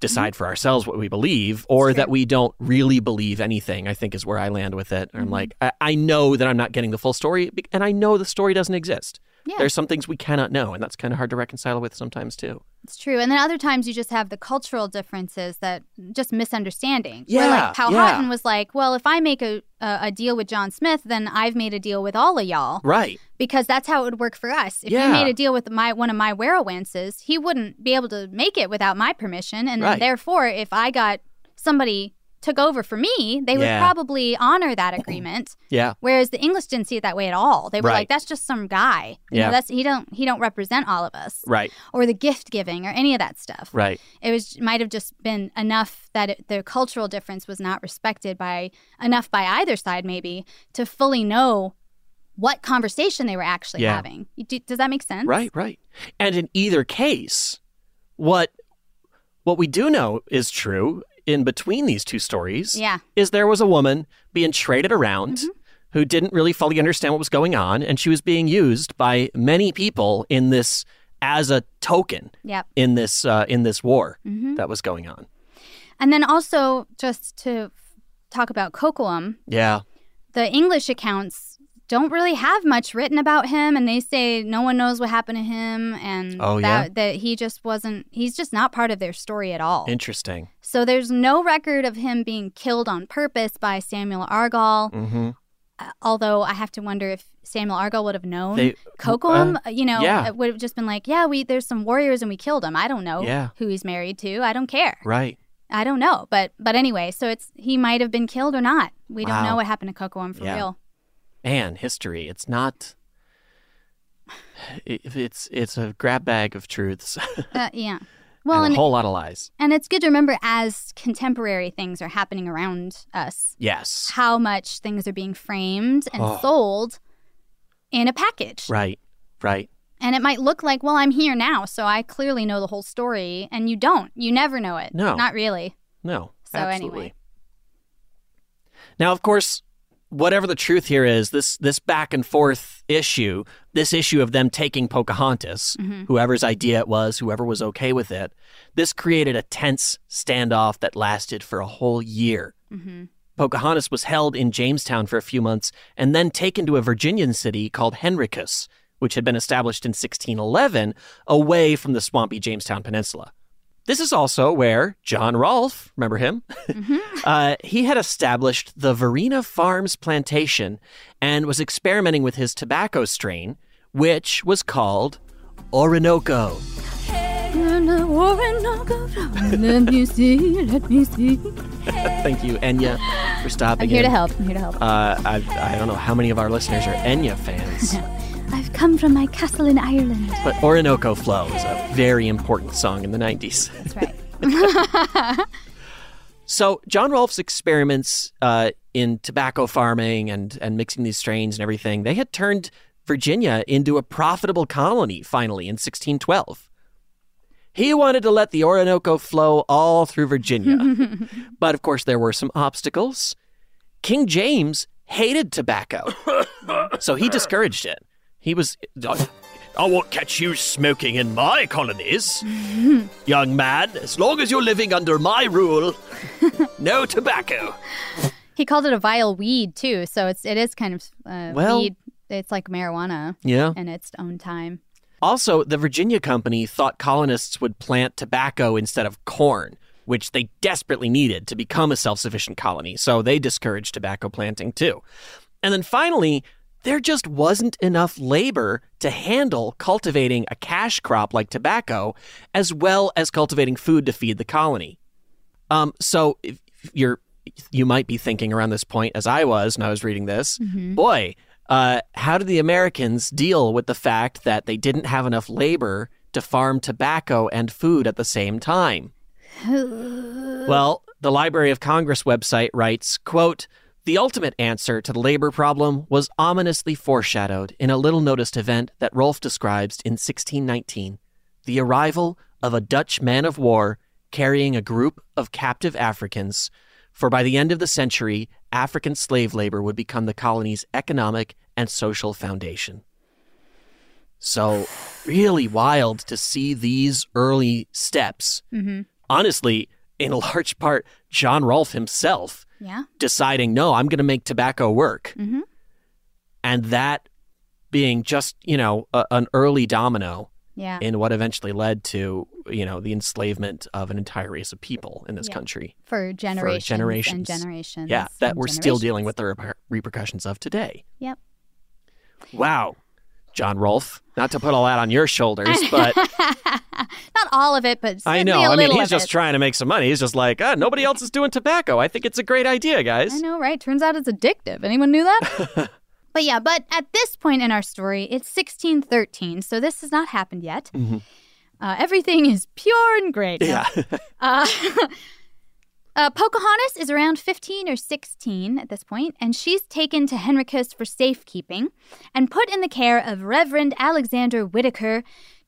Speaker 4: decide
Speaker 5: Mm-hmm.
Speaker 4: for ourselves what we believe, or that we don't really believe anything. I think is where I land with it. I'm
Speaker 5: Mm-hmm.
Speaker 4: like, I, I know that I'm not getting the full story, and I know the story doesn't exist.
Speaker 5: Yeah.
Speaker 4: There's some things we cannot know, and that's kind of hard to reconcile with sometimes too.
Speaker 5: It's true. And then other times you just have the cultural differences that just misunderstanding.
Speaker 4: Yeah,
Speaker 5: Where like Powhatan
Speaker 4: yeah.
Speaker 5: was like, well, if I make a, a, a deal with John Smith, then I've made a deal with all of y'all.
Speaker 4: Right.
Speaker 5: Because that's how it would work for us. If
Speaker 4: Yeah.
Speaker 5: he made a deal with my one of my werowances, he wouldn't be able to make it without my permission. And
Speaker 4: Right.
Speaker 5: therefore, if I got somebody took over for me, they would probably honor that <clears throat> agreement.
Speaker 4: Yeah.
Speaker 5: Whereas the English didn't see it that way at all. They were
Speaker 4: Right.
Speaker 5: like, "That's just some guy. You
Speaker 4: Yeah.
Speaker 5: know, that's he don't he don't represent all of us,
Speaker 4: Right.
Speaker 5: or the gift giving, or any of that stuff.
Speaker 4: Right.
Speaker 5: It was might have just been enough that it, the cultural difference was not respected by enough by either side, maybe to fully know what conversation they were actually
Speaker 4: Yeah.
Speaker 5: having. Do- Does that make sense?
Speaker 4: Right, right. And in either case, what what we do know is true in between these two stories
Speaker 5: Yeah.
Speaker 4: is there was a woman being traded around
Speaker 5: Mm-hmm.
Speaker 4: who didn't really fully understand what was going on and she was being used by many people in this as a token
Speaker 5: Yep.
Speaker 4: in this uh, in this war
Speaker 5: Mhm.
Speaker 4: that was going on.
Speaker 5: And then also just to f- talk about Kocoum,
Speaker 4: Yeah.
Speaker 5: the English accounts don't really have much written about him and they say no one knows what happened to him and
Speaker 4: Oh,
Speaker 5: that,
Speaker 4: yeah?
Speaker 5: that he just wasn't he's just not part of their story at all.
Speaker 4: Interesting.
Speaker 5: so there's no record of him being killed on purpose by Samuel Argall.
Speaker 4: Mhm.
Speaker 5: Uh, although I have to wonder if Samuel Argall would have known
Speaker 4: They-
Speaker 5: Kocoum,
Speaker 4: uh,
Speaker 5: you know,
Speaker 4: yeah.
Speaker 5: it would have just been like, yeah, we there's some warriors and we killed him. I don't know
Speaker 4: Yeah.
Speaker 5: who he's married to. I don't care.
Speaker 4: Right.
Speaker 5: I don't know, but but anyway, so it's he might have been killed or not. We don't know what happened to Kocoum for
Speaker 4: Yeah.
Speaker 5: real.
Speaker 4: Man, history. It's not <sighs> it, it's it's a grab bag of truths. <laughs>
Speaker 5: Uh, yeah. Well,
Speaker 4: and
Speaker 5: and,
Speaker 4: a whole lot of lies.
Speaker 5: and it's good to remember as contemporary things are happening around us,
Speaker 4: Yes.
Speaker 5: how much things are being framed and
Speaker 4: Oh.
Speaker 5: sold in a package.
Speaker 4: Right. Right.
Speaker 5: And it might look like, well, I'm here now, so I clearly know the whole story, and you don't. You never know it.
Speaker 4: No.
Speaker 5: Not really.
Speaker 4: No.
Speaker 5: So
Speaker 4: absolutely.
Speaker 5: anyway.
Speaker 4: Now, of course, whatever the truth here is, this this back and forth issue, this issue of them taking Pocahontas,
Speaker 5: Mhm.
Speaker 4: whoever's idea it was, whoever was okay with it, this created a tense standoff that lasted for a whole year.
Speaker 5: Mm-hmm.
Speaker 4: Pocahontas was held in Jamestown for a few months and then taken to a Virginian city called Henricus, which had been established in 1611 away from the swampy Jamestown Peninsula. This is also where John Rolfe, remember him? <laughs> uh, he had established the Varina Farms plantation and was experimenting with his tobacco strain, which was called Orinoco.
Speaker 5: let me see, let me see.
Speaker 4: Thank you, Enya, for stopping
Speaker 5: I'm here
Speaker 4: in.
Speaker 5: to help. I'm here to help.
Speaker 4: Uh, I, I don't know how many of our listeners are Enya fans, <laughs>
Speaker 5: I've come from my castle in Ireland.
Speaker 4: but Orinoco Flow is a very important song in the 90s.
Speaker 5: That's right. <laughs>
Speaker 4: So John Rolfe's experiments uh, in tobacco farming and and mixing these strains and everything, they had turned Virginia into a profitable colony finally in 1612. He wanted to let the Orinoco flow all through Virginia. <laughs> but of course there were some obstacles. King James hated tobacco. so he discouraged it. He was I won't catch you smoking in my colonies. <laughs> Young man, as long as you're living under my rule, <laughs> no tobacco.
Speaker 5: he called it a vile weed too, so it's it is kind of uh,
Speaker 4: Well-
Speaker 5: weed. It's like marijuana.
Speaker 4: Yeah.
Speaker 5: In its own time.
Speaker 4: Also, the Virginia Company thought colonists would plant tobacco instead of corn, which they desperately needed to become a self sufficient colony, so they discouraged tobacco planting too. And then finally, there just wasn't enough labor to handle cultivating a cash crop like tobacco, as well as cultivating food to feed the colony. Um, so if you're you might be thinking around this point, as I was when I was reading this,
Speaker 5: Mhm.
Speaker 4: boy, uh, how did the Americans deal with the fact that they didn't have enough labor to farm tobacco and food at the same time? <sighs> Well, the Library of Congress website writes, quote, the ultimate answer to the labor problem was ominously foreshadowed in a little noticed event that Rolfe describes in 1619 the arrival of a Dutch man of war carrying a group of captive Africans. For by the end of the century, African slave labor would become the colony's economic and social foundation. So, really wild to see these early steps.
Speaker 5: Mm-hmm.
Speaker 4: Honestly, in large part, John Rolfe himself
Speaker 5: Yeah.
Speaker 4: deciding, no, I'm going to make tobacco work.
Speaker 5: Mm-hmm.
Speaker 4: And that being just, you know, a, an early domino
Speaker 5: Yeah.
Speaker 4: in what eventually led to, you know, the enslavement of an entire race of people in this
Speaker 5: Yeah.
Speaker 4: country.
Speaker 5: For generations,
Speaker 4: generations.
Speaker 5: and generations.
Speaker 4: Yeah, that we're still dealing with the reper- repercussions of today.
Speaker 5: Yep.
Speaker 4: Wow. John Rolfe, not to put all that on your shoulders, but <laughs>
Speaker 5: Not all of it, but
Speaker 4: I know. I mean, he's just
Speaker 5: it.
Speaker 4: trying to make some money. He's just like, ah, nobody else is doing tobacco. I think it's a great idea, guys.
Speaker 5: I know, right? Turns out it's addictive. Anyone knew that? <laughs> but yeah, but at this point in our story, it's 1613, so this has not happened yet.
Speaker 4: Mhm.
Speaker 5: Uh, everything is pure and great.
Speaker 4: Yeah. <laughs>
Speaker 5: Uh, uh, Pocahontas is around 15 or 16 at this point, and she's taken to Henricus for safekeeping and put in the care of Reverend Alexander Whitaker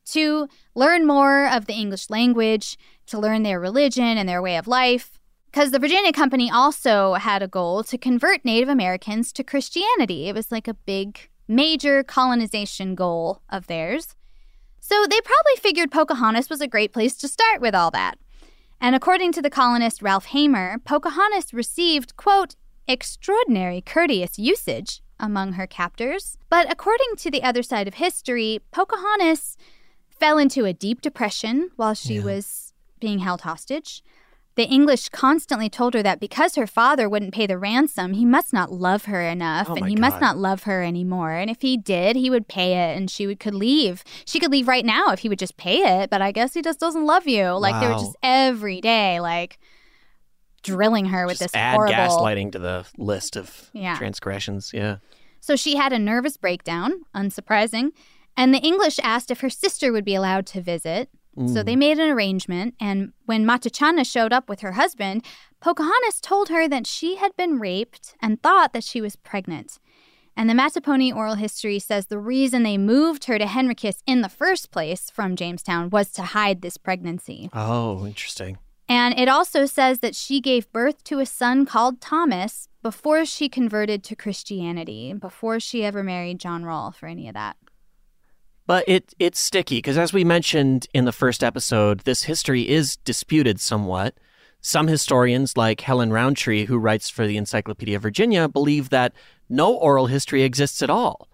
Speaker 5: to learn more of the English language, to learn their religion and their way of life. Because the Virginia Company also had a goal to convert Native Americans to Christianity. It was like a big, major colonization goal of theirs. So they probably figured Pocahontas was a great place to start with all that. And according to the colonist Ralph Hamor, Pocahontas received, quote, extraordinary courteous usage among her captors. But according to the other side of history, Pocahontas fell into a deep depression while she was being held hostage. The English constantly told her that because her father wouldn't pay the ransom, he must not love her enough
Speaker 9: Oh
Speaker 5: and he must not love her anymore. And if he did, he would pay it and she would, could leave. She could leave right now if he would just pay it, but I guess he just doesn't love you. Like they were just every day like drilling her with
Speaker 4: Just
Speaker 5: this
Speaker 4: add
Speaker 5: horrible
Speaker 4: gaslighting to the list of
Speaker 5: Yeah.
Speaker 4: transgressions. Yeah.
Speaker 5: so she had a nervous breakdown, unsurprising, and the English asked if her sister would be allowed to visit. So
Speaker 9: Mm.
Speaker 5: they made an arrangement, and when Mattachanna showed up with her husband, Pocahontas told her that she had been raped and thought that she was pregnant. And the Mattaponi oral history says the reason they moved her to Henricus in the first place from Jamestown was to hide this pregnancy.
Speaker 4: Oh, interesting.
Speaker 5: And it also says that she gave birth to a son called Thomas before she converted to Christianity, before she ever married John Rolfe or any of that.
Speaker 4: But it it's sticky because as we mentioned in the first episode, this history is disputed somewhat. Some historians, like Helen Rountree, who writes for the Encyclopedia Virginia, believe that no oral history exists at all,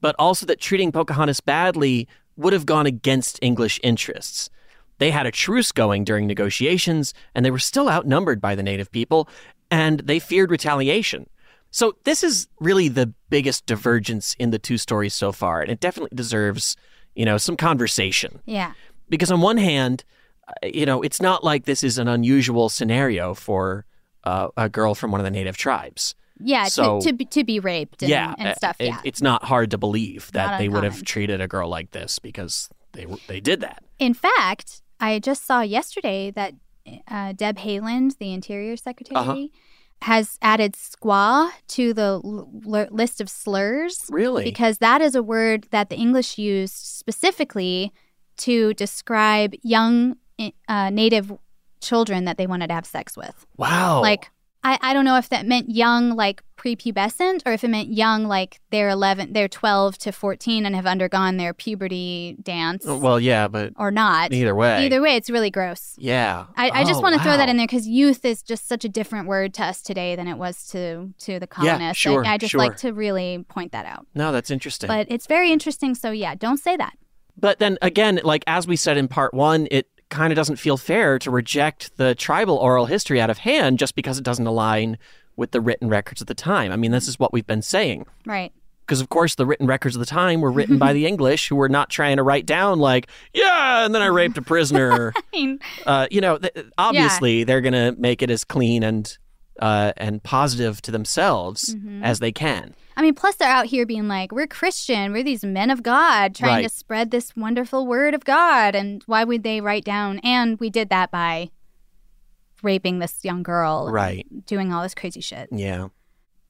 Speaker 4: but also that treating Pocahontas badly would have gone against English interests. They had a truce going during negotiations, and they were still outnumbered by the native people, and they feared retaliation. So, this is really the biggest divergence in the two stories so far, and it definitely deserves, you know, some conversation.
Speaker 5: Yeah.
Speaker 4: Because on one hand, uh, you know, it's not like this is an unusual scenario for uh, a girl from one of the native tribes.
Speaker 5: Yeah,
Speaker 4: So-
Speaker 5: to, to, be, to be raped and,
Speaker 4: yeah,
Speaker 5: and
Speaker 4: uh,
Speaker 5: stuff.
Speaker 4: it-
Speaker 5: yeah.
Speaker 4: it's not hard to believe that
Speaker 5: Not
Speaker 4: they would have treated a girl like this because they they did that.
Speaker 5: In fact, I just saw yesterday that uh, Deb Haaland, the Interior Secretary,
Speaker 4: Uh-huh.
Speaker 5: Has added squaw to the l- l- list of slurs.
Speaker 4: Really?
Speaker 5: Because that is a word that the English used specifically to describe young uh, Native children that they wanted to have sex with.
Speaker 4: Wow.
Speaker 5: Like, I, I don't know if that meant young, like prepubescent, or if it meant young, like they're 11, they're 12 to 14 and have undergone their puberty dance
Speaker 4: Oh, Well, yeah, but
Speaker 5: or not.
Speaker 4: Either way.
Speaker 5: Either way, it's really gross.
Speaker 4: Yeah.
Speaker 5: I, I just
Speaker 4: Oh,
Speaker 5: want to throw that in there because youth is just such a different word to us today than it was to to the colonists.
Speaker 4: Yeah, sure,
Speaker 5: I, I just
Speaker 4: sure.
Speaker 5: like to really point that out.
Speaker 4: No, that's interesting.
Speaker 5: But it's very interesting. So yeah, don't say that.
Speaker 4: But then again, like as we said in part one, it kind of doesn't feel fair to reject the tribal oral history out of hand just because it doesn't align with the written records of the time. I mean, this is what we've been saying.
Speaker 5: Right.
Speaker 4: because of course the written records of the time were written by <laughs> the English who were not trying to write down like, yeah, and then I raped a prisoner. <laughs> uh, you know, th- obviously they're going to make it as clean and uh, and positive to themselves
Speaker 5: Mhm.
Speaker 4: as they can.
Speaker 5: I mean, plus they're out here being like, we're Christian, we're these men of God trying
Speaker 4: Right.
Speaker 5: to spread this wonderful word of God. And why would they write down? And we did that by raping this young girl,
Speaker 4: Right.
Speaker 5: Doing all this crazy shit.
Speaker 4: Yeah.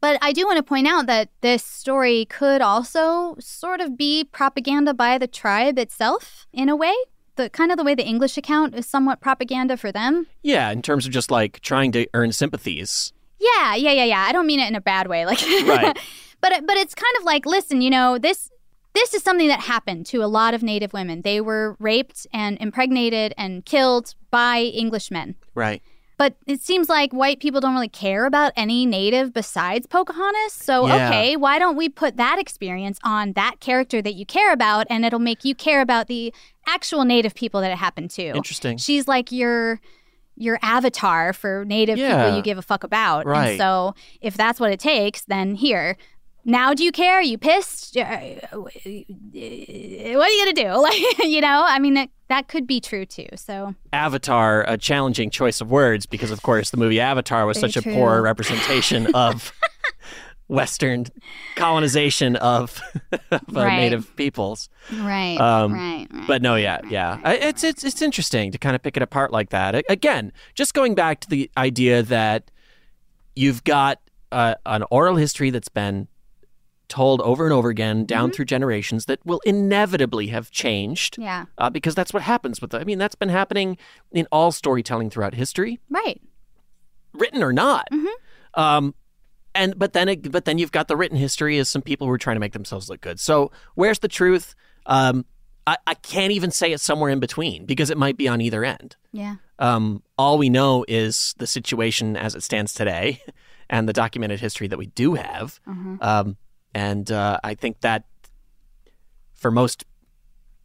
Speaker 5: But I do want to point out that this story could also sort of be propaganda by the tribe itself in a way. The kind of the way the English account is somewhat propaganda for them.
Speaker 4: Yeah, in terms of just like trying to earn sympathies.
Speaker 5: Yeah, yeah, yeah, yeah. I don't mean it in a bad way, like.
Speaker 4: Right. <laughs>
Speaker 5: but but it's kind of like, listen, you know, this this is something that happened to a lot of Native women. They were raped and impregnated and killed by Englishmen.
Speaker 4: Right.
Speaker 5: But it seems like white people don't really care about any native besides Pocahontas. So,
Speaker 4: Yeah.
Speaker 5: okay, why don't we put that experience on that character that you care about and it'll make you care about the actual native people that it happened to?
Speaker 4: Interesting.
Speaker 5: She's like your your avatar for native
Speaker 4: Yeah.
Speaker 5: people you give a fuck about.
Speaker 4: Right.
Speaker 5: And so, if that's what it takes, then here. Now, do you care? Are you pissed? Uh, What are you gonna do? <laughs> Like, you know, I mean, that that could be true too. So,
Speaker 4: Avatar, a challenging choice of words because, of course, the movie Avatar was
Speaker 5: Very
Speaker 4: such a poor representation of <laughs> Western colonization of, <laughs> of uh,
Speaker 5: Right.
Speaker 4: native peoples.
Speaker 5: right,
Speaker 4: Um,
Speaker 5: right, right.
Speaker 4: But no, yeah, yeah, I- it's it's it's interesting to kind of pick it apart like that. Again, just going back to the idea that you've got uh, an oral history that's been told over and over again down
Speaker 5: Mm-hmm.
Speaker 4: through generations that will inevitably have changed.
Speaker 5: Yeah.
Speaker 4: Uh, because that's what happens with the, I mean, that's been happening in all storytelling throughout history,
Speaker 5: Right.
Speaker 4: written or not.
Speaker 5: Mm-hmm.
Speaker 4: Um, and but then it, but then you've got the written history as some people who are trying to make themselves look good. So where's the truth? Um, I, I can't even say it's somewhere in between because it might be on either end.
Speaker 5: Yeah.
Speaker 4: Um, all we know is the situation as it stands today, <laughs> and the documented history that we do have.
Speaker 5: Mhm.
Speaker 4: Um, and uh, I think that for most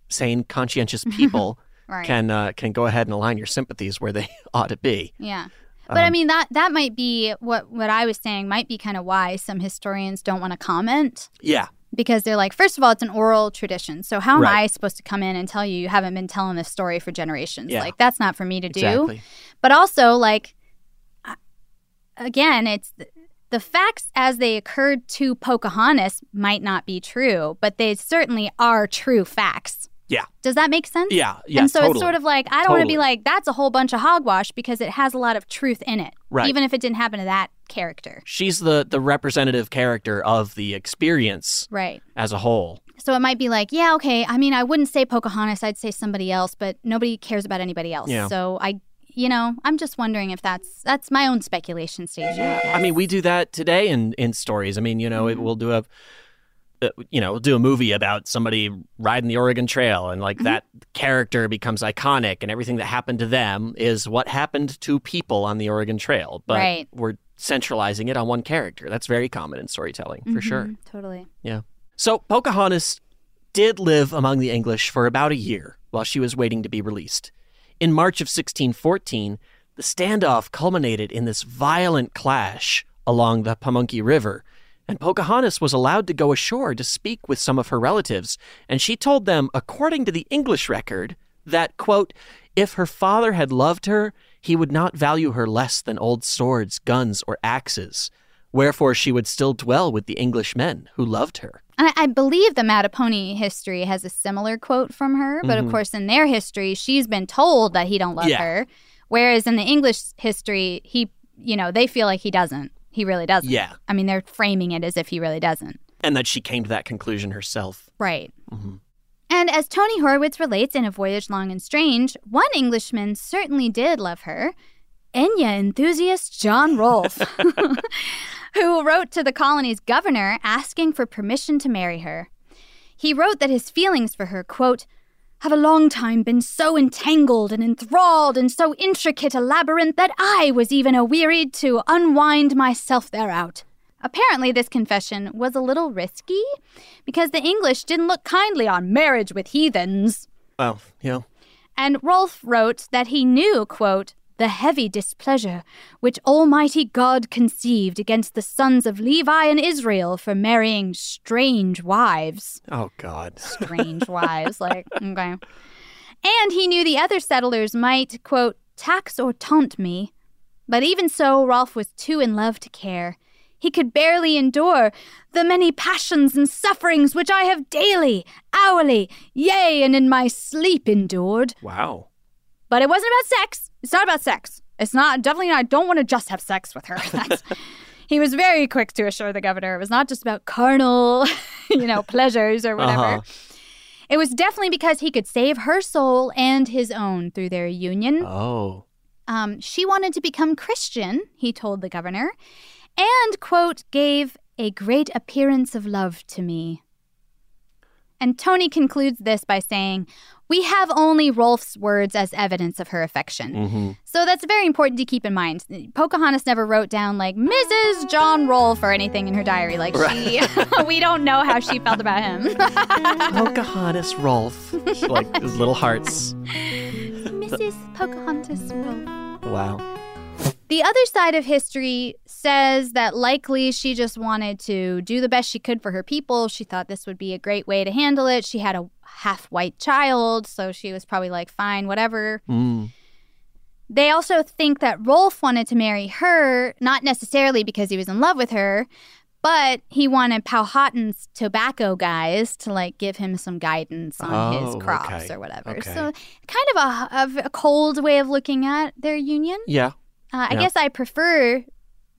Speaker 4: sane, conscientious <laughs> people,
Speaker 5: Right.
Speaker 4: can uh, can go ahead and align your sympathies where they <laughs> ought to be.
Speaker 5: Yeah. But I
Speaker 4: Um,
Speaker 5: mean that that might be what what I was saying might be kind of why some historians don't want to comment
Speaker 4: Yeah.
Speaker 5: because they're like first of all it's an oral tradition. So how am
Speaker 4: Right.
Speaker 5: I supposed to come in and tell you you haven't been telling this story for generations?
Speaker 4: Yeah.
Speaker 5: Like that's not for me to do.
Speaker 4: Exactly.
Speaker 5: But also like again it's the facts as they occurred to Pocahontas might not be true, but they certainly are true facts.
Speaker 4: Yeah.
Speaker 5: Does that make sense?
Speaker 4: Yeah. Yeah.
Speaker 5: and so
Speaker 4: totally.
Speaker 5: it's sort of like I don't want to be like that's a whole bunch of hogwash because it has a lot of truth in it,
Speaker 4: Right.
Speaker 5: even if it didn't happen to that character.
Speaker 4: she's the the representative character of the experience
Speaker 5: Right.
Speaker 4: as a whole.
Speaker 5: So it might be like, yeah, okay. I mean, I wouldn't say Pocahontas. I'd say somebody else, but nobody cares about anybody else.
Speaker 4: Yeah.
Speaker 5: So I, you know, I'm just wondering if that's that's my own speculation stage.
Speaker 4: I mean, we do that today in in stories. I mean, you know,
Speaker 5: Mm-hmm.
Speaker 4: it, we'll do a uh, you know, we'll do a movie about somebody riding the Oregon Trail and
Speaker 5: Mm-hmm.
Speaker 4: like that character becomes iconic and everything that happened to them is what happened to people on the Oregon Trail. But
Speaker 5: Right.
Speaker 4: we're centralizing it on one character. That's very common in storytelling, for sure.
Speaker 5: Mhm, Totally.
Speaker 4: Yeah. So Pocahontas did live among the English for about a year while she was waiting to be released. In March of 1614, the standoff culminated in this violent clash along the Pamunkey River, and Pocahontas was allowed to go ashore to speak with some of her relatives, and she told them, according to the English record, that, quote, if her father had loved her, he would not value her less than old swords, guns, or axes. Wherefore she would still dwell with the English men who loved her.
Speaker 5: I, I believe the Mattaponi history has a similar quote from her, but
Speaker 4: Mhm.
Speaker 5: of course, in their history, she's been told that he don't love
Speaker 4: Yeah.
Speaker 5: her, whereas in the English history, he, you know, they feel like he doesn't. He really doesn't.
Speaker 4: Yeah.
Speaker 5: I mean, they're framing it as if he really doesn't.
Speaker 4: And that she came to that conclusion herself.
Speaker 5: Right.
Speaker 4: Mhm.
Speaker 5: And as Tony Horwitz relates in A Voyage Long and Strange, one Englishman certainly did love her Enya enthusiast John Rolfe, <laughs> <laughs> who wrote to the colony's governor asking for permission to marry her. He wrote that his feelings for her, quote, have a long time been so entangled and enthralled in so intricate a labyrinth that I was even awearied to unwind myself thereout. Apparently, this confession was a little risky because the English didn't look kindly on marriage with heathens.
Speaker 4: Well, you know,
Speaker 5: And Rolfe wrote that he knew, quote, the heavy displeasure which Almighty God conceived against the sons of Levi and Israel for marrying strange wives.
Speaker 4: Oh, God. <laughs>
Speaker 5: Strange wives. Like, okay. And he knew the other settlers might, quote, tax or taunt me. But even so, Rolfe was too in love to care. He could barely endure the many passions and sufferings which I have daily, hourly, yea, and in my sleep endured.
Speaker 4: Wow.
Speaker 5: But it wasn't about sex. It's not about sex. It's not, definitely not, I don't want to just have sex with her. <laughs> He was very quick to assure the governor it was not just about carnal, <laughs> you know, pleasures or whatever.
Speaker 4: Uh-huh.
Speaker 5: It was definitely because he could save her soul and his own through their union.
Speaker 4: Oh.
Speaker 5: Um, she wanted to become Christian, he told the governor, and, quote, gave a great appearance of love to me. And Tony concludes this by saying, We have only Rolfe's words as evidence of her affection.
Speaker 4: Mm-hmm.
Speaker 5: So that's very important to keep in mind. Pocahontas never wrote down, like, Mrs. John Rolfe or anything in her diary. Like, she, <laughs> we don't know how she felt about him. <laughs>
Speaker 4: Pocahontas Rolfe. <laughs> like his little hearts.
Speaker 5: Mrs. Pocahontas Rolfe.
Speaker 4: Wow.
Speaker 5: The other side of history says that likely she just wanted to do the best she could for her people. She thought this would be a great way to handle it. She had a half white child, so she was probably like, fine, whatever.
Speaker 4: Mm.
Speaker 5: They also think that Rolfe wanted to marry her, not necessarily because he was in love with her, but he wanted Powhatan's tobacco guys to like give him some guidance on
Speaker 4: Oh,
Speaker 5: his crops
Speaker 4: okay.
Speaker 5: or whatever.
Speaker 4: Okay.
Speaker 5: So kind of a, of a cold way of looking at their union.
Speaker 4: Yeah.
Speaker 5: Uh, I
Speaker 4: Yeah.
Speaker 5: guess I prefer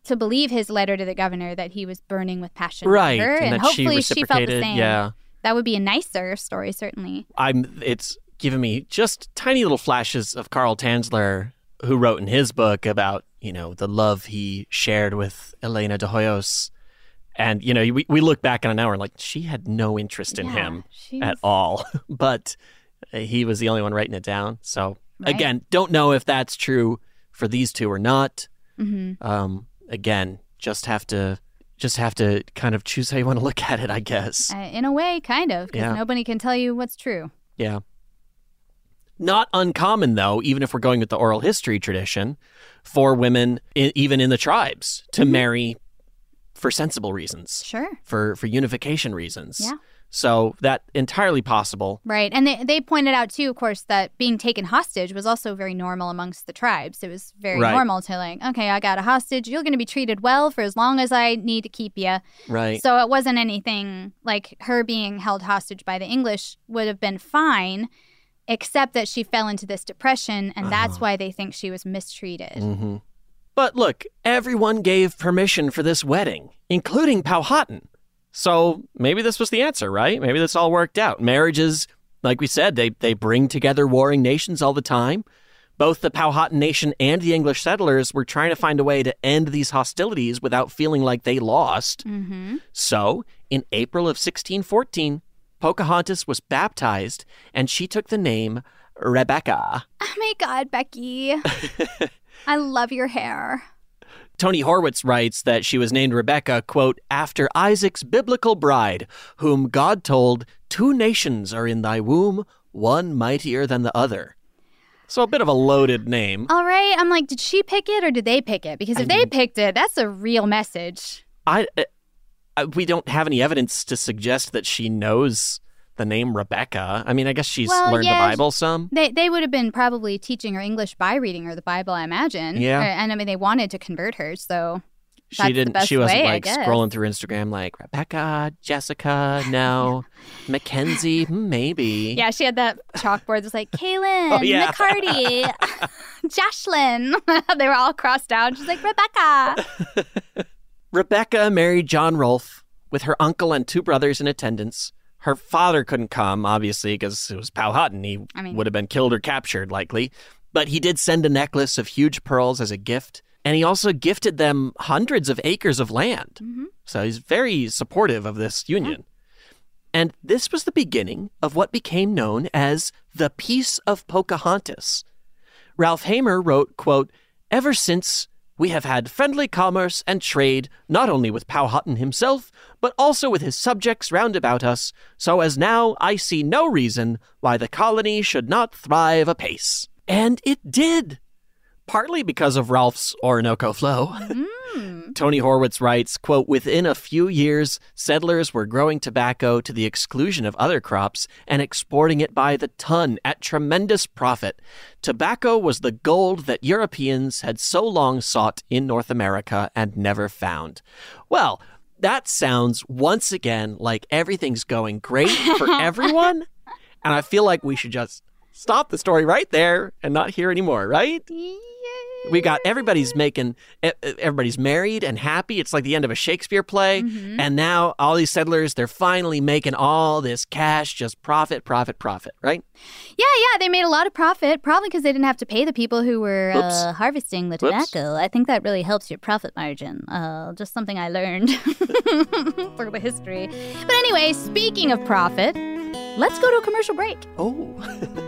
Speaker 5: to believe his letter to the governor that he was burning with passion
Speaker 4: Right,
Speaker 5: for her,
Speaker 4: and
Speaker 5: and,
Speaker 4: that she
Speaker 5: hopefully she, felt the same.
Speaker 4: yeah.
Speaker 5: That would be a nicer story, certainly.
Speaker 4: I'm it's given me just tiny little flashes of Carl Tanzler who wrote in his book about, you know, the love he shared with Elena de Hoyos. And, you know, we, we look back on an hour and like, she had no interest in
Speaker 5: Yeah,
Speaker 4: him
Speaker 5: she
Speaker 4: at all. <laughs> but he was the only one writing it down. So,
Speaker 5: Right.
Speaker 4: again, don't know if that's true for these two or not.
Speaker 5: Mhm.
Speaker 4: Um, again, just have to just have to kind of choose how you want to look <laughs> at it, I guess.
Speaker 5: Uh, in a way, kind of, because
Speaker 4: Yeah.
Speaker 5: nobody can tell you what's true.
Speaker 4: Yeah. Not uncommon, though, even if we're going with the oral history tradition, for women, i- even in the tribes, to marry for sensible reasons,
Speaker 5: Sure.
Speaker 4: for for unification reasons.
Speaker 5: Yeah.
Speaker 4: So that entirely possible.
Speaker 5: Right. And they, they pointed out, too, of course, that being taken hostage was also very normal amongst the tribes. It was very
Speaker 4: Right.
Speaker 5: normal to, like, okay, I got a hostage. You're going to be treated well for as long as I need to keep you.
Speaker 4: Right.
Speaker 5: So it wasn't anything like her being held hostage by the English would have been fine, except that she fell into this depression, and that's why they think she was mistreated.
Speaker 4: hmm But look, everyone gave permission for this wedding, including Powhatan. So maybe this was the answer, right? Maybe this all worked out. Marriages, like we said, they, they bring together warring nations all the time. Both the Powhatan nation and the English settlers were trying to find a way to end these hostilities without feeling like they lost.
Speaker 5: Mm-hmm.
Speaker 4: So, in April of 1614, Pocahontas was baptized and she took the name Rebecca.
Speaker 5: Oh my God, Becky. <laughs> I love your hair.
Speaker 4: Tony Horwitz writes that she was named Rebecca, quote, after Isaac's biblical bride, whom God told, Two nations are in thy womb, one mightier than the other. So a bit of a loaded name.
Speaker 5: All right. I'm like, did she pick it or did they pick it? Because if they picked it, that's a real message.
Speaker 4: I, I we don't have any evidence to suggest that she knows the name Rebecca. I mean, I guess she's
Speaker 5: Well,
Speaker 4: learned
Speaker 5: yeah,
Speaker 4: the Bible some.
Speaker 5: They they would have been probably teaching her English by reading her the Bible, I imagine.
Speaker 4: Yeah.
Speaker 5: And I mean, they wanted to convert her, so
Speaker 4: She
Speaker 5: that's
Speaker 4: didn't. She wasn't
Speaker 5: way,
Speaker 4: like scrolling through Instagram like Rebecca, Jessica, <laughs> no, Mackenzie, hmm, maybe.
Speaker 5: Yeah, she had that chalkboard. Was like <laughs> Kaylin,
Speaker 4: Oh, yeah.
Speaker 5: McCarty, <laughs> Jashlyn. they were all crossed out. She's like Rebecca.
Speaker 4: Rebecca married John Rolfe with her uncle and two brothers in attendance. Her father couldn't come, obviously, because it was Powhatan. He
Speaker 5: I mean-
Speaker 4: would have been killed or captured, likely. But he did send a necklace of huge pearls as a gift, and he also gifted them hundreds of acres of land. Mm-hmm. So he's very supportive of this union. And this was the beginning of what became known as the Peace of Pocahontas. Ralph Hamor wrote, quote, Ever since we have had friendly commerce and trade, not only with Powhatan himself, but also with his subjects round about us, so as now I see no reason why the colony should not thrive apace. And it did. partly because of Ralph's Orinoco flow.
Speaker 5: Mm. Hmm.
Speaker 4: Tony Horwitz writes, quote, Within a few years, settlers were growing tobacco to the exclusion of other crops and exporting it by the ton at tremendous profit. Tobacco was the gold that Europeans had so long sought in North America and never found. Well, that sounds once again like everything's going great for <laughs> everyone. and I feel like we should just stop the story right there and not hear anymore, right? We got everybody's making, everybody's married and happy. It's like the end of a Shakespeare play.
Speaker 5: Mhm.
Speaker 4: And now all these settlers, they're finally making all this cash, just profit, profit, profit, right?
Speaker 5: Yeah, yeah, they made a lot of profit, probably because they didn't have to pay the people who were uh, harvesting the tobacco. I think that really helps your profit margin. Uh, just something I learned <laughs> for the history. But anyway, speaking of profit, let's go to a commercial break.
Speaker 4: Oh. <laughs>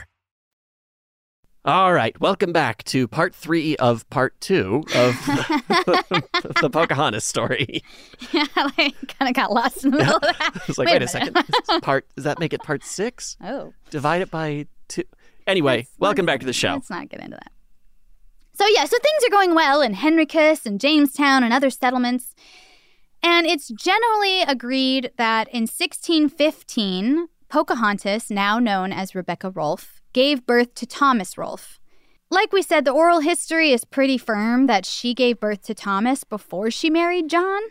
Speaker 4: All right, welcome back to part three of part two of <laughs> <laughs> the Pocahontas story.
Speaker 5: Yeah, <laughs> I kind of got lost in the middle of that.
Speaker 4: I was like, wait, a, second. Part does that make it part six?
Speaker 5: Oh.
Speaker 4: Divide it by two. Anyway, welcome back to the show.
Speaker 5: Let's not get into that. So, yeah, so things are going well in Henricus and Jamestown and other settlements. And it's generally agreed that in 1615, Pocahontas, now known as Rebecca Rolfe, gave birth to Thomas Rolfe. Like we said, the oral history is pretty firm that she gave birth to Thomas before she married John.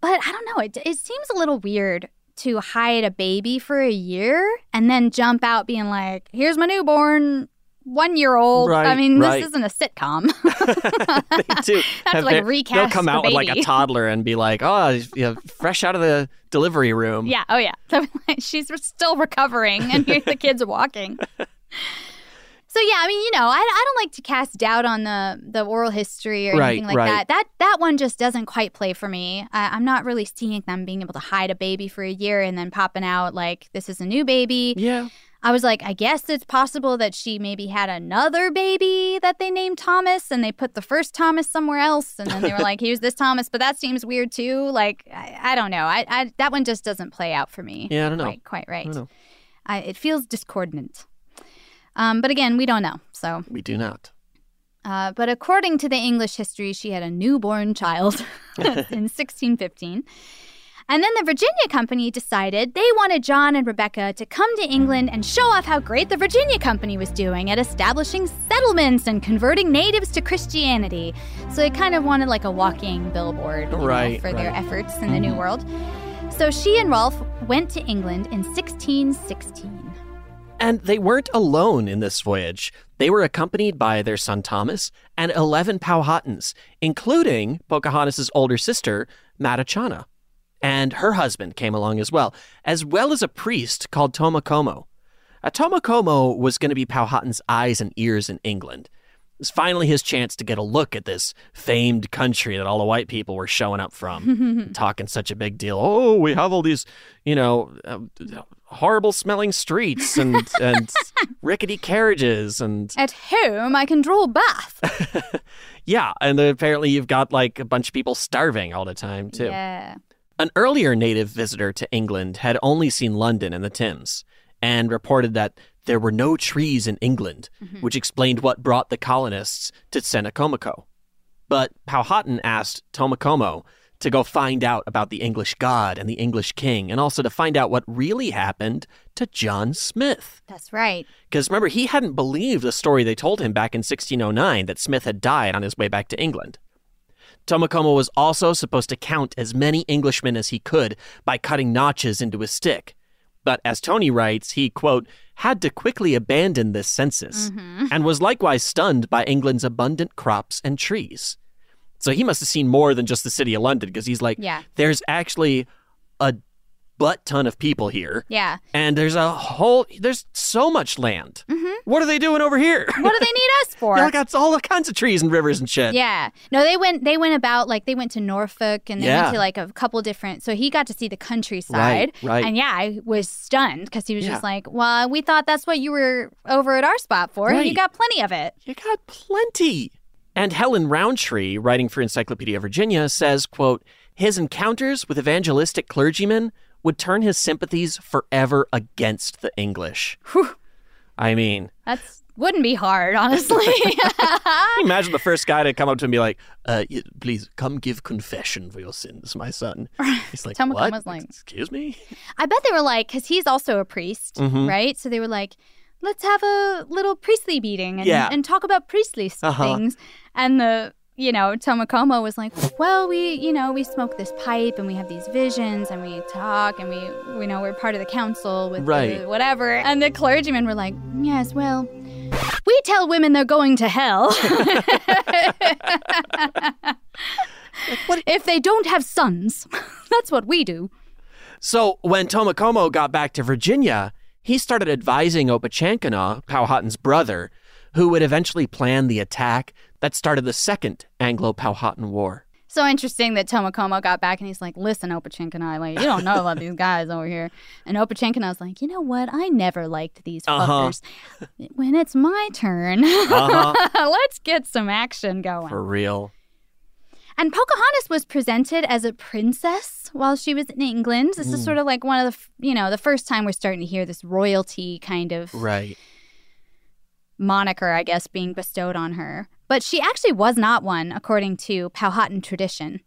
Speaker 5: But I don't know, it, it seems a little weird to hide a baby for a year and then jump out being like, here's my newborn. One year old. I mean,
Speaker 4: right.
Speaker 5: this isn't a sitcom. <laughs>
Speaker 4: they do. <laughs>
Speaker 5: Have like, recast
Speaker 4: they'll come
Speaker 5: the
Speaker 4: out with like a toddler and be like, "Oh, you know, fresh out of the delivery room."
Speaker 5: yeah. Oh, yeah. So <laughs> She's still recovering, and here the kids are walking. So yeah, I mean, you know, I, I don't like to cast doubt on the the oral history or
Speaker 4: Right,
Speaker 5: anything like
Speaker 4: right.
Speaker 5: that. That that one just doesn't quite play for me. I, I'm not really seeing them being able to hide a baby for a year and then popping out like this is a new baby.
Speaker 4: Yeah.
Speaker 5: I was like, I guess it's possible that she maybe had another baby that they named Thomas and they put the first Thomas somewhere else. And then they were <laughs> like, here's this Thomas. But that seems weird too. Like, I, I don't know. I, I That one just doesn't play out for me.
Speaker 4: Yeah, I don't know.
Speaker 5: Quite, quite
Speaker 4: I
Speaker 5: right.
Speaker 4: don't know.
Speaker 5: I, it feels discordant. Um, but again, we don't know. So,
Speaker 4: We do not.
Speaker 5: uh, but according to the English history, she had a newborn child <laughs> <laughs> in 1615. And then the Virginia Company decided they wanted John and Rebecca to come to England and show off how great the Virginia Company was doing at establishing settlements and converting natives to Christianity. So they kind of wanted like a walking billboard you know,
Speaker 4: Right,
Speaker 5: for their efforts in the New mm-hmm. World. So she and Rolfe went to England in 1616.
Speaker 4: And they weren't alone in this voyage. They were accompanied by their son Thomas and 11 Powhatans, including Pocahontas' older sister, Mattachanna. And her husband came along as well, as well as a priest called Tomacomo. A Tomacomo was going to be Powhatan's eyes and ears in England. It was finally his chance to get a look at this famed country that all the white people were showing up from, <laughs> talking such a big deal. Oh, we have all these, you know, uh, horrible smelling streets and <laughs> and rickety carriages and <laughs>
Speaker 5: At home, I can draw a bath.
Speaker 4: yeah, and apparently you've got like a bunch of people starving all the time too.
Speaker 5: Yeah.
Speaker 4: An earlier native visitor to England had only seen London and the Thames and reported that there were no trees in England, mm-hmm. which explained what brought the colonists to Tsenacomoco. But Powhatan asked Tomacomo to go find out about the English god and the English king, and also to find out what really happened to John Smith.
Speaker 5: That's right.
Speaker 4: Because remember, he hadn't believed the story they told him back in 1609 that Smith had died on his way back to England. Tomacomo was also supposed to count as many Englishmen as he could by cutting notches into his stick. But as Tony writes, he, quote, had to quickly abandon this census mm-hmm. and was likewise stunned by England's abundant crops and trees. So he must have seen more than just the city of London because he's like,
Speaker 5: Yeah.
Speaker 4: there's actually a butt ton of people here.
Speaker 5: Yeah.
Speaker 4: And there's a whole, there's so much land. Mm-hmm. What are they doing over here?
Speaker 5: What do they need us <laughs> for?
Speaker 4: They got all kinds of trees and rivers and shit.
Speaker 5: Yeah. No, they went they went about like they went to Norfolk and they
Speaker 4: Yeah.
Speaker 5: went to like a couple different so he got to see the countryside.
Speaker 4: Right, right.
Speaker 5: And yeah, I was stunned because he was
Speaker 4: Yeah.
Speaker 5: just like, Well, we thought that's what you were over at our spot for. You got plenty of it.
Speaker 4: You got plenty. And Helen Rountree, writing for Encyclopedia Virginia, says, quote, his encounters with evangelistic clergymen would turn his sympathies forever against the English. I mean,
Speaker 5: That's wouldn't be hard, honestly. <laughs> <laughs>
Speaker 4: imagine the first guy to come up to him and be like, uh, please come give confession for your sins, my son. He's like,
Speaker 5: Tomacomo's
Speaker 4: what?
Speaker 5: like-
Speaker 4: Excuse me?
Speaker 5: I bet they were like, because he's also a priest,
Speaker 4: Mhm.
Speaker 5: right? So they were like, let's have a little priestly meeting and,
Speaker 4: Yeah.
Speaker 5: and talk about priestly
Speaker 4: Uh-huh.
Speaker 5: things. And the, you know, Tomacomo was like, well, we, you know, we smoke this pipe and we have these visions and we talk and we, you know, we're part of the council with the whatever. And the clergymen were like, yes, well, we tell women they're going to hell. <laughs> if they don't have sons, <laughs> that's what we do.
Speaker 4: So when Tomacomo got back to Virginia, he started advising Opechancanough, Powhatan's brother, who would eventually plan the attack that started the Second Anglo-Powhatan War.
Speaker 5: So interesting that Tomacomo got back and he's like, listen, Opechancanough, like, you don't know about these guys over here. And Opechancanough's like, you know what? I never liked these
Speaker 4: Uh-huh.
Speaker 5: fuckers. When it's my turn,
Speaker 4: Uh-huh. <laughs>
Speaker 5: let's get some action going.
Speaker 4: For real.
Speaker 5: And Pocahontas was presented as a princess while she was in England. This is
Speaker 4: Mm.
Speaker 5: sort of like one of the, you know, the first time we're starting to hear this royalty kind of
Speaker 4: Right.
Speaker 5: moniker, I guess, being bestowed on her. But she actually was not one, according to Powhatan tradition.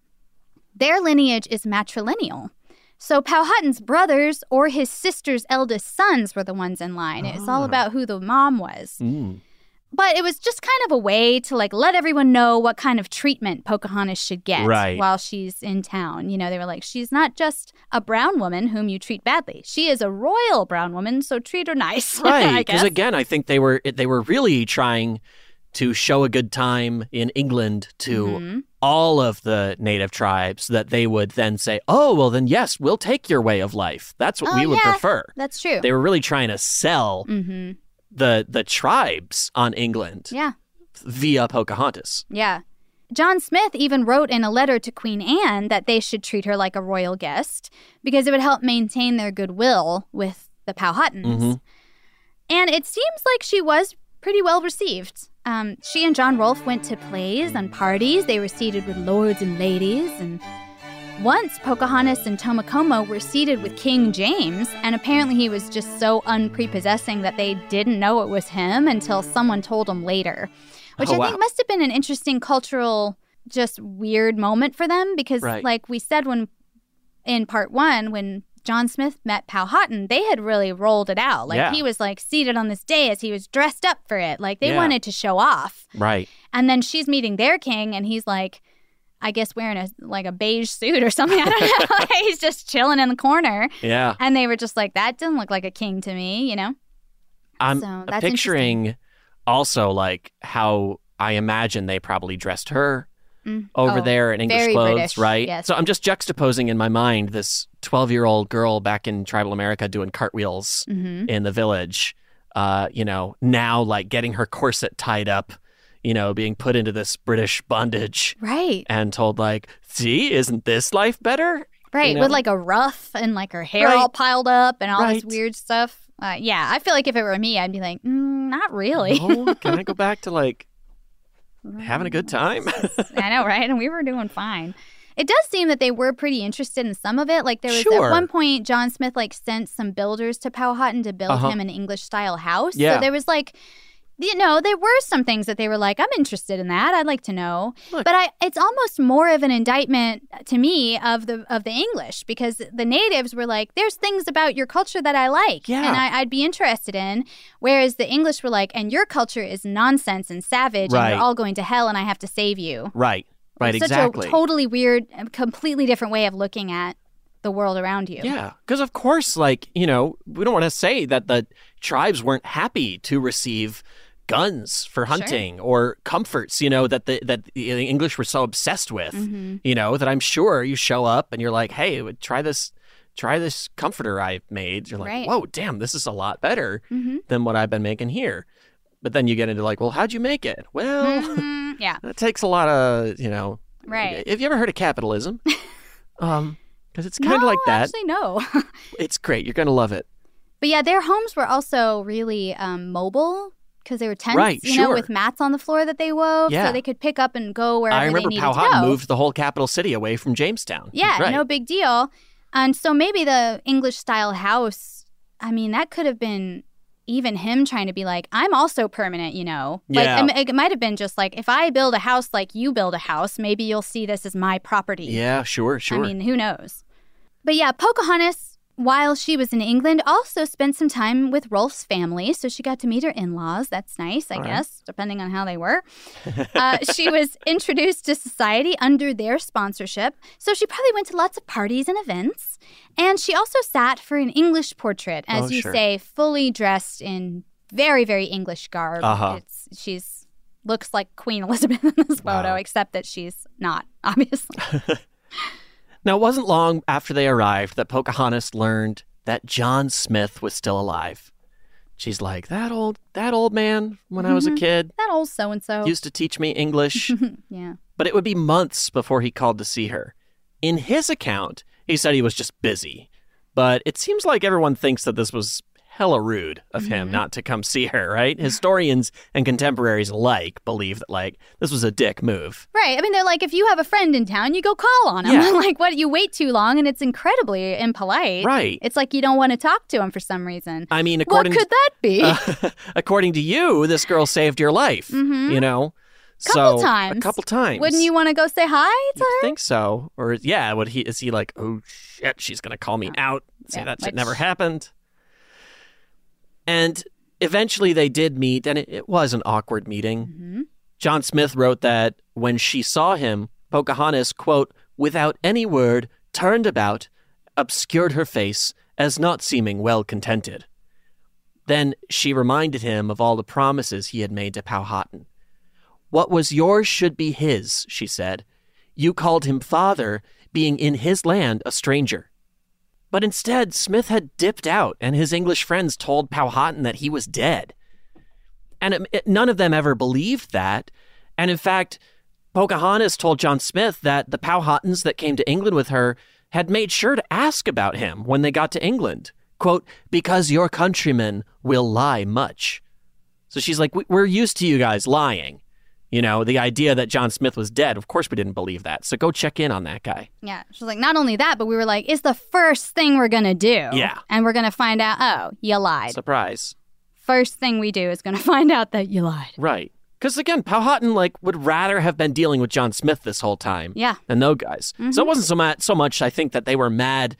Speaker 5: Their lineage is matrilineal. So Powhatan's brothers or his sister's eldest sons were the ones in line. It was all
Speaker 4: Ah.
Speaker 5: about who the mom was.
Speaker 4: Mm.
Speaker 5: But it was just kind of a way to like let everyone know what kind of treatment Pocahontas should get
Speaker 4: Right.
Speaker 5: while she's in town. You know, they were like, she's not just a brown woman whom you treat badly. She is a royal brown woman, so treat her nice. <laughs>
Speaker 4: Right because again i think they were they were really trying to show a good time in england to
Speaker 5: Mhm.
Speaker 4: all of the native tribes that they would then say oh well then yes we'll take your way of life that's what
Speaker 5: Oh,
Speaker 4: we would
Speaker 5: yeah,
Speaker 4: prefer
Speaker 5: That's true.
Speaker 4: they were really trying to sell
Speaker 5: hmm
Speaker 4: the the tribes on england
Speaker 5: Yeah.
Speaker 4: via pocahontas
Speaker 5: Yeah. John Smith even wrote in a letter to Queen Anne that they should treat her like a royal guest because it would help maintain their goodwill with the Powhatans.
Speaker 4: Mhm.
Speaker 5: And it seems like she was pretty well received. Um, she and John Rolfe went to plays and parties. They were seated with lords and ladies. And once Pocahontas and Tomacomo were seated with King James, and apparently he was just so unprepossessing that they didn't know it was him until someone told them later, which
Speaker 10: Oh,
Speaker 5: I
Speaker 10: wow.
Speaker 5: think must have been an interesting cultural, just weird moment for them because,
Speaker 10: Right.
Speaker 5: like we said when in part one, when John Smith met Powhatan, they had really rolled it out. Like
Speaker 4: Yeah.
Speaker 5: he was like seated on this dais, he was dressed up for it. Like they
Speaker 4: Yeah.
Speaker 5: wanted to show off.
Speaker 4: right
Speaker 5: And then she's meeting their king, and he's like, I guess wearing a like a beige suit or something. I don't know. <laughs> he's just chilling in the corner.
Speaker 4: Yeah.
Speaker 5: And they were just like, that didn't look like a king to me, you know?
Speaker 4: i'm
Speaker 5: So that's
Speaker 4: picturing also like how i imagine they probably dressed her
Speaker 5: Mm.
Speaker 4: over
Speaker 5: Oh,
Speaker 4: there in English clothes,
Speaker 5: British,
Speaker 4: right?
Speaker 5: yes.
Speaker 4: So I'm just juxtaposing in my mind this 12 year old girl back in tribal America doing cartwheels
Speaker 5: Mhm.
Speaker 4: in the village, uh, you know, now like getting her corset tied up, you know, being put into this British bondage
Speaker 5: Right.
Speaker 4: and told, like, see, isn't this life better?
Speaker 5: Right.
Speaker 4: You know?
Speaker 5: With like a ruff and like her hair
Speaker 4: Right.
Speaker 5: all piled up and all this weird stuff. Uh, yeah. I feel like if it were me, I'd be like, mm, not really.
Speaker 4: oh, can I <laughs> go back to like having a good time? <laughs>
Speaker 5: I know, right? And we were doing fine. It does seem that they were pretty interested in some of it. Like there was
Speaker 4: Sure.
Speaker 5: at one point John Smith like sent some builders to Powhatan to build
Speaker 4: Uh-huh.
Speaker 5: him an English style house.
Speaker 4: Yeah.
Speaker 5: So there was like you know, there were some things that they were like, I'm interested in that. I'd like to know. But I it's almost more of an indictment to me of the of the English because the natives were like, there's things about your culture that I like
Speaker 4: Yeah.
Speaker 5: and I, I'd be interested in. Whereas the English were like, and your culture is nonsense and savage and
Speaker 4: Right.
Speaker 5: you're all going to hell and I have to save you.
Speaker 4: right, right,
Speaker 5: It's
Speaker 4: exactly.
Speaker 5: Such a totally weird, completely different way of looking at the world around you.
Speaker 4: Yeah, because of course, like you know, we don't want to say that the tribes weren't happy to receive guns for hunting or comforts, you know, that the that the English were so obsessed with,
Speaker 5: Mhm.
Speaker 4: you know, that I'm sure you show up and you're like, hey, try this, try this comforter I made. You're like,
Speaker 5: Right.
Speaker 4: whoa, damn, this is a lot better
Speaker 5: Mhm.
Speaker 4: than what I've been making here. But then you get into like, well, how'd you make it? Well,
Speaker 5: Mhm. Yeah. <laughs>
Speaker 4: that takes a lot of, you know,
Speaker 5: Right.
Speaker 4: Have you ever heard of capitalism? <laughs> um, because it's kind of
Speaker 5: No,
Speaker 4: like that.
Speaker 5: Actually, no. <laughs>
Speaker 4: It's great. You're gonna love it.
Speaker 5: but yeah, their homes were also really um, mobile because they were tents,
Speaker 4: Right,
Speaker 5: you know, with mats on the floor that they wove,
Speaker 4: Yeah.
Speaker 5: so they could pick up and go wherever
Speaker 4: I remember
Speaker 5: they needed to
Speaker 4: Powhatan
Speaker 5: go.
Speaker 4: moved the whole capital city away from Jamestown.
Speaker 5: Yeah,
Speaker 4: right.
Speaker 5: no big deal. And so maybe the English style house, I mean, that could have been even him trying to be like, I'm also permanent, you know? Like,
Speaker 4: Yeah.
Speaker 5: It might have been just like, if I build a house like you build a house, maybe you'll see this as my property.
Speaker 4: Yeah, sure, sure.
Speaker 5: I mean, who knows? But yeah, Pocahontas, while she was in England, also spent some time with Rolfe's family. So she got to meet her in laws. That's nice, I
Speaker 10: All right.
Speaker 5: guess, depending on how they were. Uh, she was <laughs> introduced to society under their sponsorship. So she probably went to lots of parties and events. And she also sat for an English portrait, as
Speaker 10: Oh,
Speaker 5: you
Speaker 10: sure.
Speaker 5: say, fully dressed in very, very English garb.
Speaker 10: Uh-huh.
Speaker 5: It's, she's looks like Queen Elizabeth in this photo,
Speaker 4: Wow.
Speaker 5: except that she's not, obviously. <laughs>
Speaker 4: Now, it wasn't long after they arrived that Pocahontas learned that John Smith was still alive. She's like, that old that old man when I was a
Speaker 5: Mhm.
Speaker 4: kid
Speaker 5: That old so and so.
Speaker 4: used to teach me English. <laughs>
Speaker 5: yeah.
Speaker 4: but it would be months before he called to see her. In his account, he said he was just busy. But it seems like everyone thinks that this was hella rude of him
Speaker 5: Mhm.
Speaker 4: not to come see her, right? Historians and contemporaries alike believe that like this was a dick move.
Speaker 5: Right. I mean, they're like, if you have a friend in town, you go call on him.
Speaker 4: Yeah. <laughs>
Speaker 5: like, what? You wait too long, and it's incredibly impolite.
Speaker 4: Right.
Speaker 5: It's like you don't want to talk to him for some reason.
Speaker 4: I mean,
Speaker 5: what
Speaker 4: according
Speaker 5: could that be? <laughs>
Speaker 4: Uh, according to you, this girl saved your life.
Speaker 5: Mhm.
Speaker 4: You know,
Speaker 5: couple
Speaker 4: so
Speaker 5: times.
Speaker 4: a couple times.
Speaker 5: Wouldn't you want to go say hi to her?
Speaker 4: I think so? Or yeah, would he? Is he like, oh shit, she's gonna call me out? Say
Speaker 5: Yeah,
Speaker 4: that shit never happened. And eventually they did meet, and it, it was an awkward meeting.
Speaker 5: Mm-hmm.
Speaker 4: John Smith wrote that when she saw him, Pocahontas, quote, without any word, turned about, obscured her face, as not seeming well contented. Then she reminded him of all the promises he had made to Powhatan. What was yours should be his, she said. You called him father, being in his land a stranger. But instead, Smith had dipped out, and his English friends told Powhatan that he was dead. And it, it, none of them ever believed that. And in fact, Pocahontas told John Smith that the Powhatans that came to England with her had made sure to ask about him when they got to England. Quote, because your countrymen will lie much. So she's like, we're used to you guys lying. You know, the idea that John Smith was dead, of course we didn't believe that. So go check in on that guy.
Speaker 5: Yeah. She's like, not only that, but we were like, it's the first thing we're going to do.
Speaker 4: Yeah.
Speaker 5: And we're going to find out, oh, you lied.
Speaker 4: Surprise.
Speaker 5: First thing we do is going <laughs> to find out that you lied.
Speaker 4: Right. Because again, Powhatan like would rather have been dealing with John Smith this whole time.
Speaker 5: Yeah.
Speaker 4: Than those guys.
Speaker 5: Mm-hmm.
Speaker 4: So it wasn't so much, so much, I think, that they were mad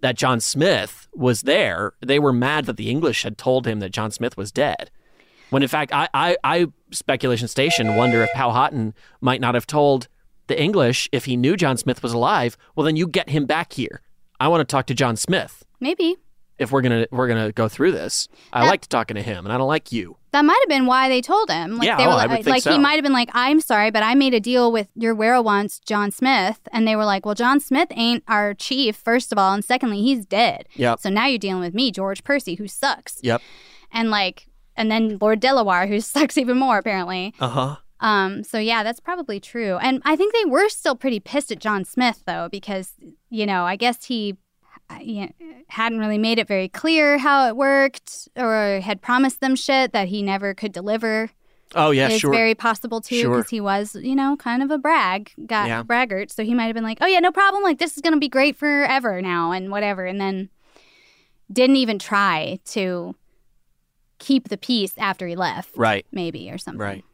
Speaker 4: that John Smith was there. They were mad that the English had told him that John Smith was dead. When in fact, I, I, I speculation station wonder if Powhatan might not have told the English if he knew John Smith was alive. Well, then you get him back here. I want to talk to John Smith.
Speaker 5: Maybe
Speaker 4: if we're gonna we're gonna go through this. I
Speaker 5: That-
Speaker 4: liked talking to him, and I don't like you.
Speaker 5: That might have been why they told him. Like
Speaker 4: Yeah,
Speaker 5: they
Speaker 4: oh,
Speaker 5: were
Speaker 4: I
Speaker 5: like,
Speaker 4: would think
Speaker 5: like he might have been like, I'm sorry, but I made a deal with your werewolves, John Smith. And they were like, Well, John Smith ain't our chief, first of all, and secondly, he's dead.
Speaker 4: Yep.
Speaker 5: So now you're dealing with me, George Percy, who sucks.
Speaker 4: Yep.
Speaker 5: And like and then Lord Delaware, who <laughs> sucks even more, apparently.
Speaker 4: Uh huh.
Speaker 5: Um, so yeah, that's probably true. And I think they were still pretty pissed at John Smith though, because you know, I guess he uh, you know, hadn't really made it very clear how it worked, or had promised them shit that he never could deliver.
Speaker 4: Oh yeah,
Speaker 5: it's
Speaker 4: sure.
Speaker 5: very possible too,
Speaker 4: Sure.
Speaker 5: because he was, you know, kind of a brag, got
Speaker 4: Yeah.
Speaker 5: braggart. So he might have been like, "Oh yeah, no problem. Like this is gonna be great forever now, and whatever." And then didn't even try to keep the peace after he left,
Speaker 4: Right.
Speaker 5: Maybe or something.
Speaker 4: Right.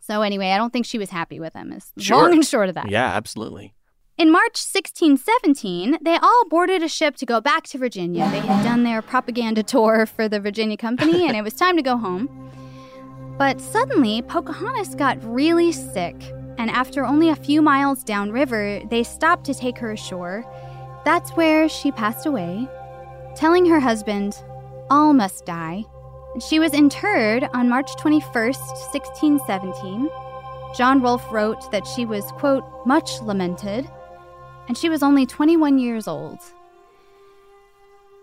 Speaker 5: So anyway, I don't think she was happy with him. Is
Speaker 4: Sure.
Speaker 5: long and short of that.
Speaker 4: Yeah, absolutely.
Speaker 5: In March 1617, they all boarded a ship to go back to Virginia. They had done their propaganda tour for the Virginia Company, and it was time to go home. But suddenly, Pocahontas got really sick, and after only a few miles downriver, they stopped to take her ashore. That's where she passed away, telling her husband, All must die. She was interred on March 21st, 1617. John Rolfe wrote that she was, quote, much lamented, and she was only 21 years old.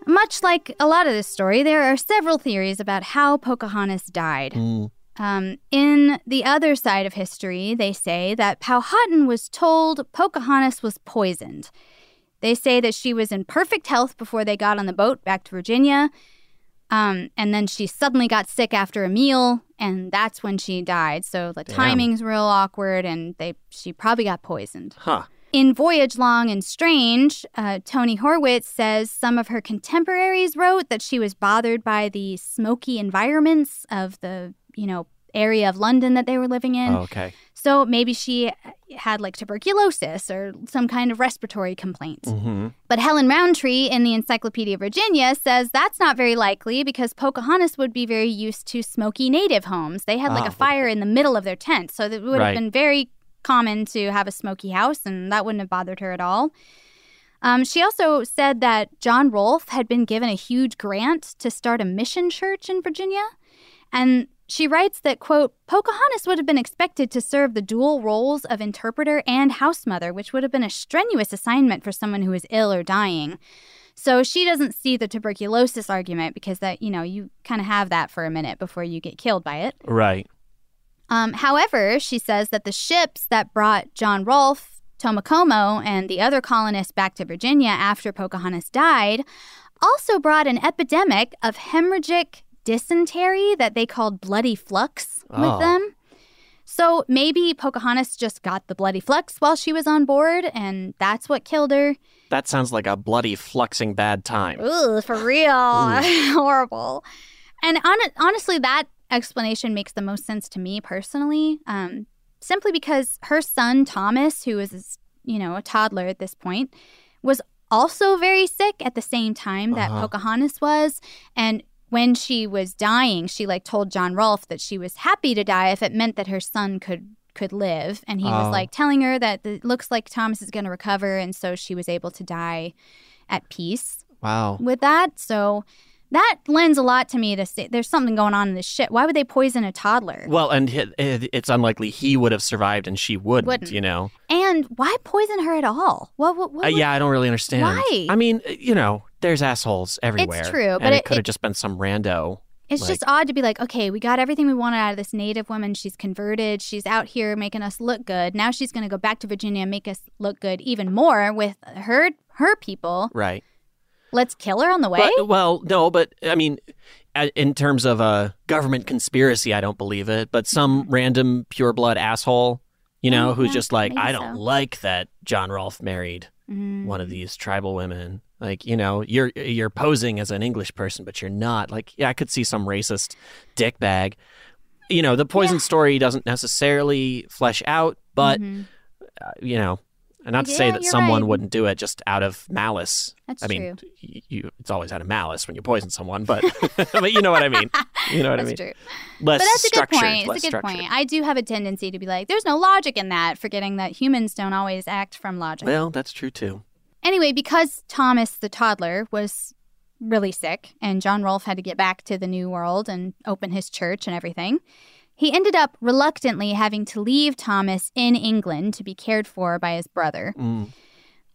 Speaker 5: Much like a lot of this story, there are several theories about how Pocahontas died. Um, in the other side of history, they say that Powhatan was told Pocahontas was poisoned. They say that she was in perfect health before they got on the boat back to Virginia. Um, and then she suddenly got sick after a meal, and that's when she died. So the
Speaker 4: Damn.
Speaker 5: timing's real awkward, and they she probably got poisoned.
Speaker 4: Huh.
Speaker 5: In Voyage Long and Strange, uh, Tony Horwitz says some of her contemporaries wrote that she was bothered by the smoky environments of the, you know, area of London that they were living in.
Speaker 4: Oh, okay.
Speaker 5: So maybe she had like tuberculosis or some kind of respiratory complaint.
Speaker 4: Mm-hmm.
Speaker 5: But Helen Rountree in the Encyclopedia of Virginia says that's not very likely because Pocahontas would be very used to smoky native homes. They had like
Speaker 4: Ah,
Speaker 5: a fire in the middle of their tent, so it would
Speaker 4: Right.
Speaker 5: have been very common to have a smoky house, and that wouldn't have bothered her at all. Um, she also said that John Rolfe had been given a huge grant to start a mission church in Virginia. And she writes that, quote, Pocahontas would have been expected to serve the dual roles of interpreter and house mother, which would have been a strenuous assignment for someone who is ill or dying. So she doesn't see the tuberculosis argument because that, you know, you kind of have that for a minute before you get killed by it.
Speaker 4: Right.
Speaker 5: Um, however, she says that the ships that brought John Rolfe, Tomacomo, and the other colonists back to Virginia after Pocahontas died also brought an epidemic of hemorrhagic dysentery that they called bloody flux
Speaker 4: Oh.
Speaker 5: with them. So maybe Pocahontas just got the bloody flux while she was on board, and that's what killed her.
Speaker 4: That sounds like a bloody fluxing bad time.
Speaker 5: Ugh, for real.
Speaker 4: Ooh. <laughs>
Speaker 5: Horrible. And hon- honestly, that explanation makes the most sense to me personally, um, simply because her son, Thomas, who is, you know, a toddler at this point, was also very sick at the same time that
Speaker 4: Uh-huh.
Speaker 5: Pocahontas was. And when she was dying, she like told John Rolfe that she was happy to die if it meant that her son could could live, and he
Speaker 4: Oh.
Speaker 5: was like telling her that it looks like Thomas is going to recover, and so she was able to die at peace
Speaker 4: Wow.
Speaker 5: with that. So that lends a lot to me to say there's something going on in this shit. Why would they poison a toddler?
Speaker 4: Well, and it, it- it's unlikely he would have survived and she wouldn't,
Speaker 5: Wouldn't.
Speaker 4: you know?
Speaker 5: And why poison her at all? What? What? what
Speaker 4: Uh, yeah, I don't really understand.
Speaker 5: Why?
Speaker 4: I mean, you know, there's assholes everywhere.
Speaker 5: It's true,
Speaker 4: and
Speaker 5: but
Speaker 4: it,
Speaker 5: it-
Speaker 4: could have just been some rando.
Speaker 5: It's
Speaker 4: like-
Speaker 5: just odd to be like, okay, we got everything we wanted out of this native woman. She's converted. She's out here making us look good. Now she's going to go back to Virginia and make us look good even more with her her people.
Speaker 4: right.
Speaker 5: Let's kill her on the way.
Speaker 4: But, well, no, but I mean, in terms of a government conspiracy, I don't believe it. But some random pure blood asshole, you know,
Speaker 5: Oh,
Speaker 4: who's just like,
Speaker 5: maybe
Speaker 4: I don't
Speaker 5: so.
Speaker 4: like that John Rolfe married
Speaker 5: Mm.
Speaker 4: one of these tribal women. Like, you know, you're you're posing as an English person, but you're not. Like, yeah, I could see some racist dickbag. You know, the poison story doesn't necessarily flesh out, but
Speaker 5: Mhm.
Speaker 4: uh, you know, and not to say that someone
Speaker 5: right.
Speaker 4: wouldn't do it just out of malice.
Speaker 5: That's
Speaker 4: I mean,
Speaker 5: true.
Speaker 4: you, it's always out of malice when you poison someone, but <laughs> but you know what I mean. You know what
Speaker 5: That's
Speaker 4: I mean.
Speaker 5: true.
Speaker 4: Less
Speaker 5: but that's a good point. It's a good
Speaker 4: structured.
Speaker 5: point. I do have a tendency to be like, there's no logic in that, forgetting that humans don't always act from logic.
Speaker 4: Well, that's true too.
Speaker 5: Anyway, because Thomas the toddler was really sick and John Rolfe had to get back to the New World and open his church and everything, he ended up reluctantly having to leave Thomas in England to be cared for by his brother.
Speaker 4: Mm.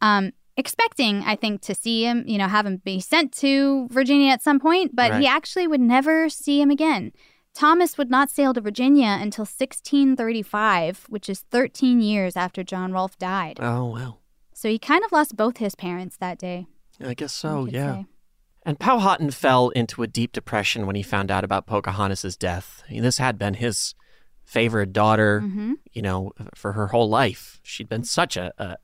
Speaker 5: Um, expecting, I think, to see him, you know, have him be sent to Virginia at some point, but he actually would never see him again. Thomas would not sail to Virginia until 1635, which is 13 years after John Rolfe died.
Speaker 4: Oh well,
Speaker 5: So he kind of lost both his parents that day.
Speaker 4: I guess so.
Speaker 5: could
Speaker 4: Yeah.
Speaker 5: say.
Speaker 4: And Powhatan fell into a deep depression when he found out about Pocahontas' death. I mean, this had been his favorite daughter,
Speaker 5: Mhm.
Speaker 4: you know, for her whole life. She'd been such a, a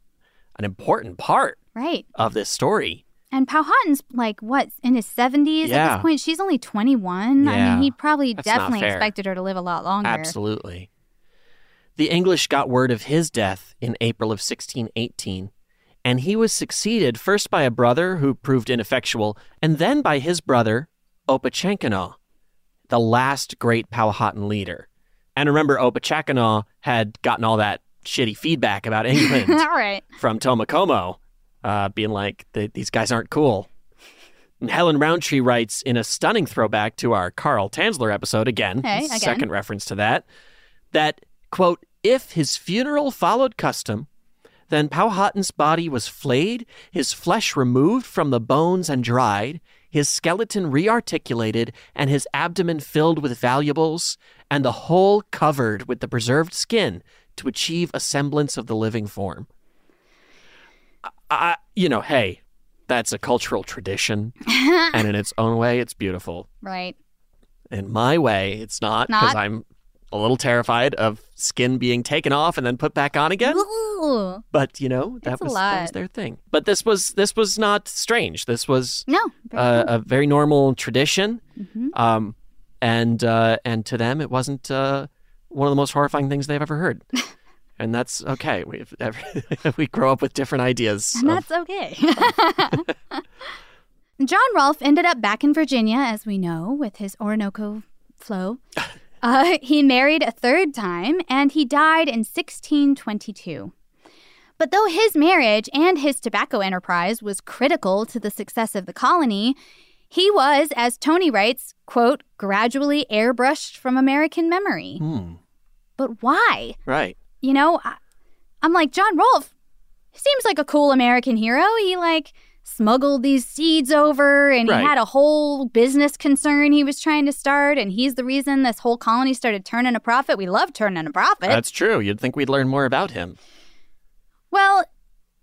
Speaker 4: an important part
Speaker 5: Right.
Speaker 4: of this story.
Speaker 5: And Powhatan's like what in his 70s at this point. She's only 21. I mean, he probably
Speaker 4: That's
Speaker 5: definitely expected her to live a lot longer.
Speaker 4: Absolutely. The English got word of his death in April of 1618, and he was succeeded first by a brother who proved ineffectual, and then by his brother, Opechancanough, the last great Powhatan leader. And remember, Opechancanough had gotten all that shitty feedback about <laughs> England
Speaker 5: All right.
Speaker 4: from Tomacomo, uh, being like, these guys aren't cool. And Helen Rountree writes in a stunning throwback to our Carl Tanzler episode again,
Speaker 5: Hey, again.
Speaker 4: second reference to that, that, quote, if his funeral followed custom, then Powhatan's body was flayed, his flesh removed from the bones and dried, his skeleton rearticulated, and his abdomen filled with valuables, and the whole covered with the preserved skin to achieve a semblance of the living form. I, you know, hey, that's a cultural tradition, <laughs> and in its own way, it's beautiful.
Speaker 5: Right.
Speaker 4: In my way, it's not because I'm a little terrified of skin being taken off and then put back on again.
Speaker 5: Ooh.
Speaker 4: But you know, that was that was their thing. But this was this was not strange. This was
Speaker 5: No.
Speaker 4: uh, a very normal tradition.
Speaker 5: Mhm.
Speaker 4: Um, and uh, and to them, it wasn't uh, one of the most horrifying things they've ever heard. <laughs> and that's okay. We <laughs> we grow up with different ideas.
Speaker 5: And
Speaker 4: of-
Speaker 5: that's okay. <laughs> John Rolfe ended up back in Virginia, as we know, with his Orinoco flow. Uh, he married a third time and he died in 1622. But though his marriage and his tobacco enterprise was critical to the success of the colony, he was, as Tony writes, quote, gradually airbrushed from American memory.
Speaker 4: Hmm,
Speaker 5: But why?
Speaker 4: right.
Speaker 5: You know, I, I'm like, John Rolfe seems like a cool American hero. He like smuggled these seeds over and
Speaker 4: Right.
Speaker 5: he had a whole business concern he was trying to start. And he's the reason this whole colony started turning a profit. We love turning a profit.
Speaker 4: That's true. You'd think we'd learn more about him.
Speaker 5: Well,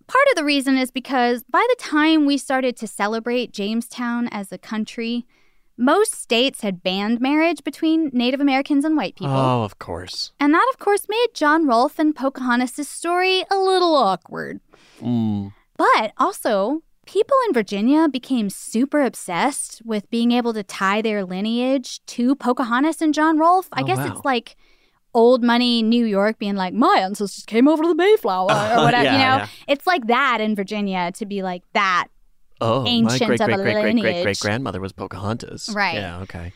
Speaker 5: part of the reason is because by the time we started to celebrate Jamestown as a country, most states had banned marriage between Native Americans and white people.
Speaker 4: Oh, of course.
Speaker 5: And that, of course, made John Rolfe and Pocahontas' story a little awkward.
Speaker 4: Mm.
Speaker 5: But also, people in Virginia became super obsessed with being able to tie their lineage to Pocahontas and John Rolfe. I
Speaker 4: Oh,
Speaker 5: guess
Speaker 4: wow.
Speaker 5: it's like old money New York being like, my ancestors came over to the Mayflower oh, or whatever, <laughs>
Speaker 4: Yeah,
Speaker 5: you know?
Speaker 4: yeah.
Speaker 5: It's like that in Virginia to be like that
Speaker 4: Oh, my
Speaker 5: ancient
Speaker 4: great
Speaker 5: of
Speaker 4: great
Speaker 5: a
Speaker 4: great great great great grandmother was Pocahontas.
Speaker 5: Right.
Speaker 4: Yeah. Okay.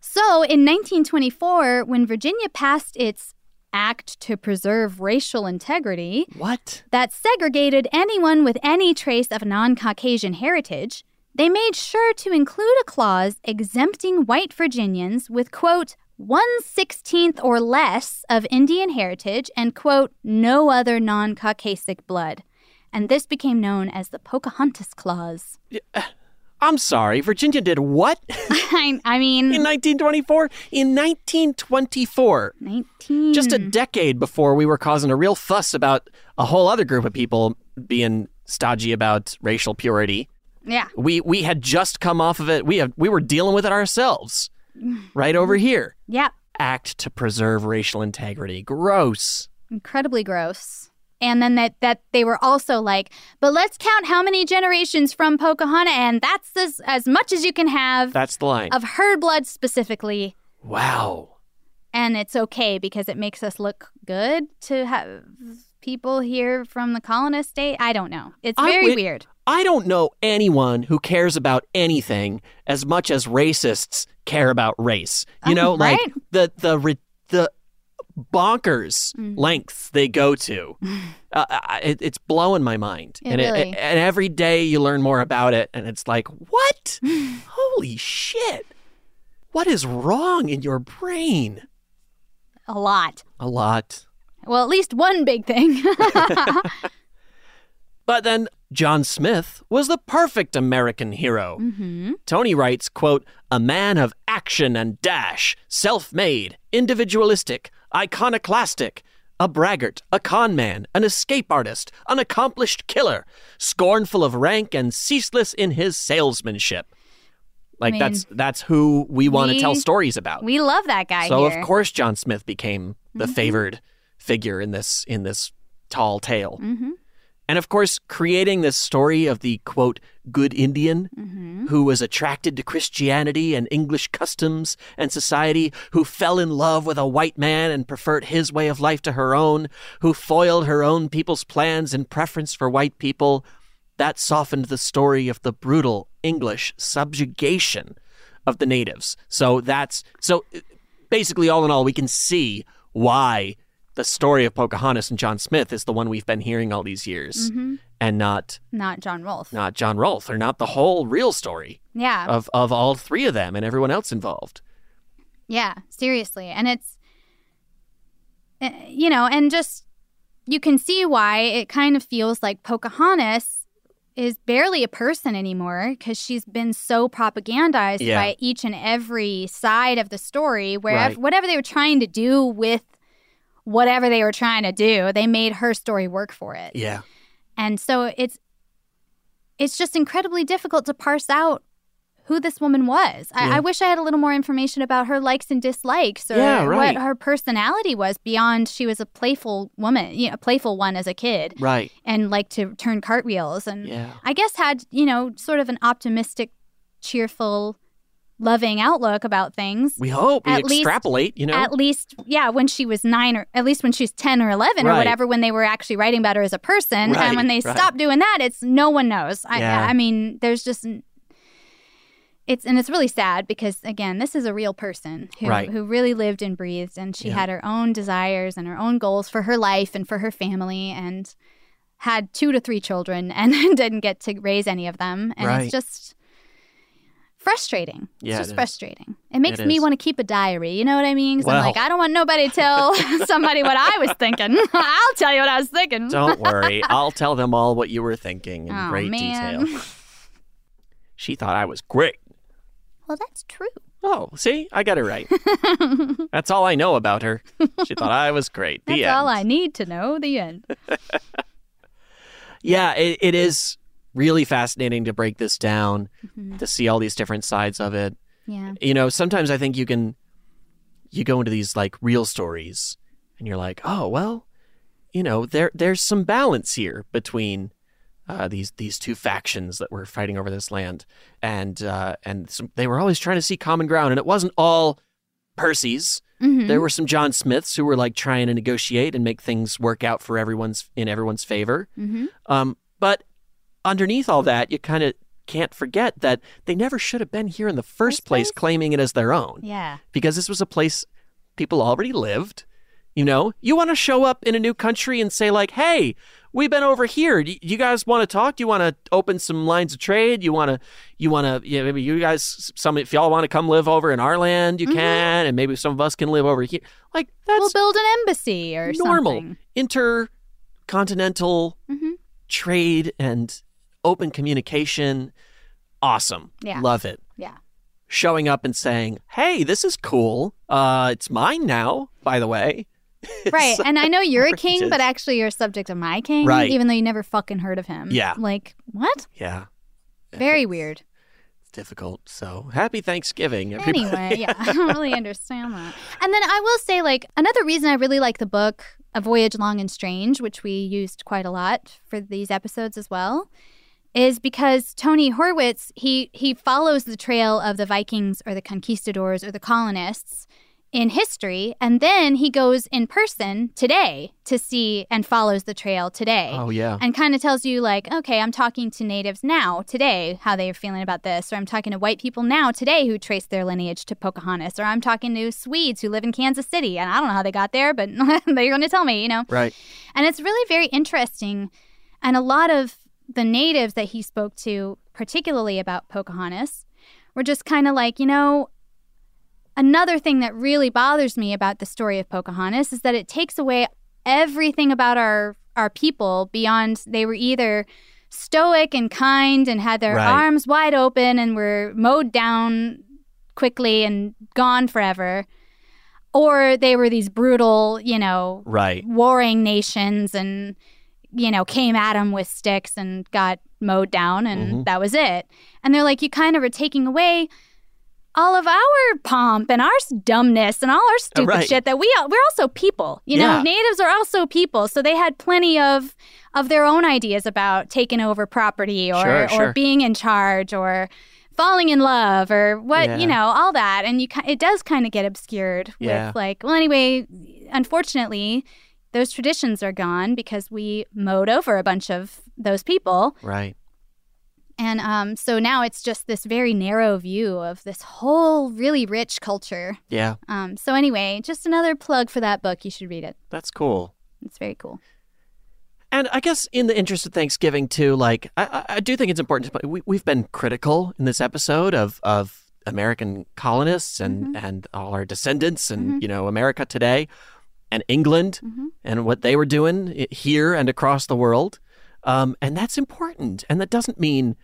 Speaker 5: So in 1924, when Virginia passed its Act to Preserve Racial Integrity,
Speaker 4: what?
Speaker 5: That segregated anyone with any trace of non Caucasian heritage, they made sure to include a clause exempting white Virginians with, quote, one sixteenth or less of Indian heritage and, quote, no other non Caucasic blood. And this became known as the Pocahontas Clause.
Speaker 4: I'm sorry, Virginia did what? <laughs>
Speaker 5: I, I mean,
Speaker 4: in 1924? In 1924.
Speaker 5: 19.
Speaker 4: Just a decade before we were causing a real fuss about a whole other group of people being stodgy about racial purity.
Speaker 5: Yeah.
Speaker 4: We we had just come off of it. We have we were dealing with it ourselves. Right over here.
Speaker 5: Yep.
Speaker 4: Act to preserve racial integrity. Gross.
Speaker 5: Incredibly gross. And then that that they were also like, but let's count how many generations from Pocahontas, and that's as, as much as you can have
Speaker 4: That's the line.
Speaker 5: of her blood specifically.
Speaker 4: wow.
Speaker 5: And it's okay because it makes us look good to have people here from the colonist state. I don't know. It's very weird.
Speaker 4: I don't know anyone who cares about anything as much as racists care about race. You
Speaker 5: Oh,
Speaker 4: know, like the the the bonkers
Speaker 5: Mm.
Speaker 4: lengths they go to. <laughs> uh, it, it's blowing my mind,
Speaker 5: It
Speaker 4: and
Speaker 5: really-
Speaker 4: and every day you learn more about it, and it's like, what? <laughs> Holy shit! What is wrong in your brain?
Speaker 5: A lot.
Speaker 4: A lot.
Speaker 5: Well, at least one big thing. <laughs>
Speaker 4: But then John Smith was the perfect American hero.
Speaker 5: hmm
Speaker 4: Tony writes, quote, a man of action and dash, self-made, individualistic, iconoclastic, a braggart, a con man, an escape artist, an accomplished killer, scornful of rank and ceaseless in his salesmanship. Like
Speaker 5: mean,
Speaker 4: that's that's who we want to tell stories about.
Speaker 5: We love that guy
Speaker 4: so
Speaker 5: here.
Speaker 4: of course John Smith became the
Speaker 5: Mhm.
Speaker 4: favored figure in this in this tall tale.
Speaker 5: hmm
Speaker 4: And of course, creating this story of the quote, good Indian
Speaker 5: Mhm.
Speaker 4: who was attracted to Christianity and English customs and society, who fell in love with a white man and preferred his way of life to her own, who foiled her own people's plans in preference for white people, that softened the story of the brutal English subjugation of the natives. So that's so basically, all in all, we can see why the story of Pocahontas and John Smith is the one we've been hearing all these years,
Speaker 5: Mhm.
Speaker 4: and not
Speaker 5: Not John Rolfe.
Speaker 4: not John Rolfe, or not the whole real story
Speaker 5: Yeah.
Speaker 4: of of all three of them and everyone else involved.
Speaker 5: Yeah, seriously. And it's, uh, you know, and just you can see why it kind of feels like Pocahontas is barely a person anymore because she's been so propagandized
Speaker 4: Yeah.
Speaker 5: by each and every side of the story. Wherever,
Speaker 4: Right.
Speaker 5: whatever they were trying to do with whatever they were trying to do, they made her story work for it.
Speaker 4: Yeah.
Speaker 5: And so it's it's just incredibly difficult to parse out who this woman was. I,
Speaker 4: Yeah.
Speaker 5: I wish I had a little more information about her likes and dislikes or
Speaker 4: Yeah, right.
Speaker 5: what her personality was beyond she was a playful woman, you know, a playful one as a kid.
Speaker 4: Right.
Speaker 5: And liked to turn cartwheels and
Speaker 4: Yeah.
Speaker 5: I guess had, you know, sort of an optimistic, cheerful, loving outlook about things.
Speaker 4: We hope we
Speaker 5: At least-
Speaker 4: extrapolate, you know.
Speaker 5: At least, yeah, when she was nine or at least when she was 10 or 11 or whatever, when they were actually writing about her as a person.
Speaker 4: Right,
Speaker 5: and when they
Speaker 4: right.
Speaker 5: stopped doing that, it's no one knows. I,
Speaker 4: Yeah.
Speaker 5: I mean, there's just. It's and it's really sad because again, this is a real person who
Speaker 4: Right.
Speaker 5: who really lived and breathed, and she
Speaker 4: Yeah.
Speaker 5: had her own desires and her own goals for her life and for her family, and had two to three children and <laughs> didn't get to raise any of them, and
Speaker 4: Right.
Speaker 5: it's just frustrating. It's
Speaker 4: Yeah,
Speaker 5: just
Speaker 4: it
Speaker 5: frustrating. It makes
Speaker 4: It
Speaker 5: me want to keep a diary. You know what I mean?
Speaker 4: Well.
Speaker 5: I'm like, I don't want nobody to tell <laughs> somebody what I was thinking. <laughs> I'll tell you what I was thinking.
Speaker 4: Don't <laughs> worry, I'll tell them all what you were thinking in
Speaker 5: Oh,
Speaker 4: great
Speaker 5: man.
Speaker 4: detail. She thought I was great.
Speaker 5: well, that's true.
Speaker 4: Oh, see, I got it right. That's all I know about her. She thought I was great. The
Speaker 5: That's
Speaker 4: end.
Speaker 5: all I need to know. The end.
Speaker 4: Yeah, it, it is really fascinating to break this down,
Speaker 5: Mhm.
Speaker 4: to see all these different sides of it.
Speaker 5: Yeah.
Speaker 4: You know, sometimes I think you can, you go into these like real stories, and you're like, oh well, you know, there there's some balance here between uh, these these two factions that were fighting over this land, and uh, and some, they were always trying to see common ground, and it wasn't all Percy's.
Speaker 5: Mhm.
Speaker 4: There were some John Smiths who were like trying to negotiate and make things work out for everyone's in everyone's favor.
Speaker 5: Mm-hmm.
Speaker 4: Um, but underneath all that, you kind of can't forget that they never should have been here in the first place, claiming it as their own.
Speaker 5: Yeah.
Speaker 4: Because this was a place people already lived. You know, you want to show up in a new country and say, like, hey, we've been over here. Do you guys want to talk? Do you want to open some lines of trade? You want to, you want to, yeah, maybe you guys, some, if y'all want to come live over in our land, you
Speaker 5: Mhm.
Speaker 4: can. And maybe some of us can live over here. Like, that's
Speaker 5: we'll build an embassy or
Speaker 4: normal.
Speaker 5: something.
Speaker 4: Normal, intercontinental
Speaker 5: Mhm.
Speaker 4: trade and open communication. Awesome.
Speaker 5: Yeah.
Speaker 4: Love it.
Speaker 5: Yeah.
Speaker 4: Showing up and saying, hey, this is cool. Uh, it's mine now, by the way. <laughs>
Speaker 5: Right.
Speaker 4: So
Speaker 5: and I know you're a <laughs> king, but actually you're a subject of my king,
Speaker 4: Right.
Speaker 5: even though you never fucking heard of him.
Speaker 4: Yeah.
Speaker 5: Like, what?
Speaker 4: Yeah.
Speaker 5: Very weird.
Speaker 4: It's difficult. So happy Thanksgiving, everybody.
Speaker 5: Anyway, yeah, I don't really <laughs> understand that. And then I will say, like, another reason I really like the book, A Voyage Long and Strange, which we used quite a lot for these episodes as well, is because Tony Horwitz, he he follows the trail of the Vikings or the conquistadors or the colonists in history, and then he goes in person today to see and follows the trail today
Speaker 4: Oh, yeah.
Speaker 5: and kind of tells you like okay i'm talking to natives now today how they are feeling about this or i'm talking to white people now today who trace their lineage to pocahontas or i'm talking to swedes who live in kansas city and i don't know how they got there but <laughs> they're going to tell me you know
Speaker 4: Right.
Speaker 5: and it's really very interesting and a lot of the natives that he spoke to particularly about pocahontas were just kind of like you know another thing that really bothers me about the story of Pocahontas is that it takes away everything about our our people beyond they were either stoic and kind and had their
Speaker 6: Right.
Speaker 5: arms wide open and were mowed down quickly and gone forever or they were these brutal, you know,
Speaker 4: Right.
Speaker 5: warring nations and you know came at them with sticks and got mowed down and
Speaker 6: Mhm.
Speaker 5: that was it and they're like you kind of are taking away all of our pomp and our dumbness and all our stupid
Speaker 6: Right.
Speaker 5: shit that we we're also people you know natives are also people so they had plenty of of their own ideas about taking over property or
Speaker 6: Sure,
Speaker 5: or being in charge or falling in love or what
Speaker 6: Yeah.
Speaker 5: you know all that and you it does kind of get obscured
Speaker 6: Yeah.
Speaker 5: with like well anyway unfortunately those traditions are gone because we mowed over a bunch of those people
Speaker 4: Right.
Speaker 5: and um, so now it's just this very narrow view of this whole really rich culture
Speaker 4: Yeah.
Speaker 5: um, so anyway just another plug for that book you should read it
Speaker 4: That's cool.
Speaker 5: it's very cool
Speaker 4: And I guess in the interest of Thanksgiving too, like I, I- do think it's important to. We, we've been critical in this episode of of American colonists and and all our descendants and you know America today and England and what they were doing here and across the world, um, and that's important. And that doesn't mean,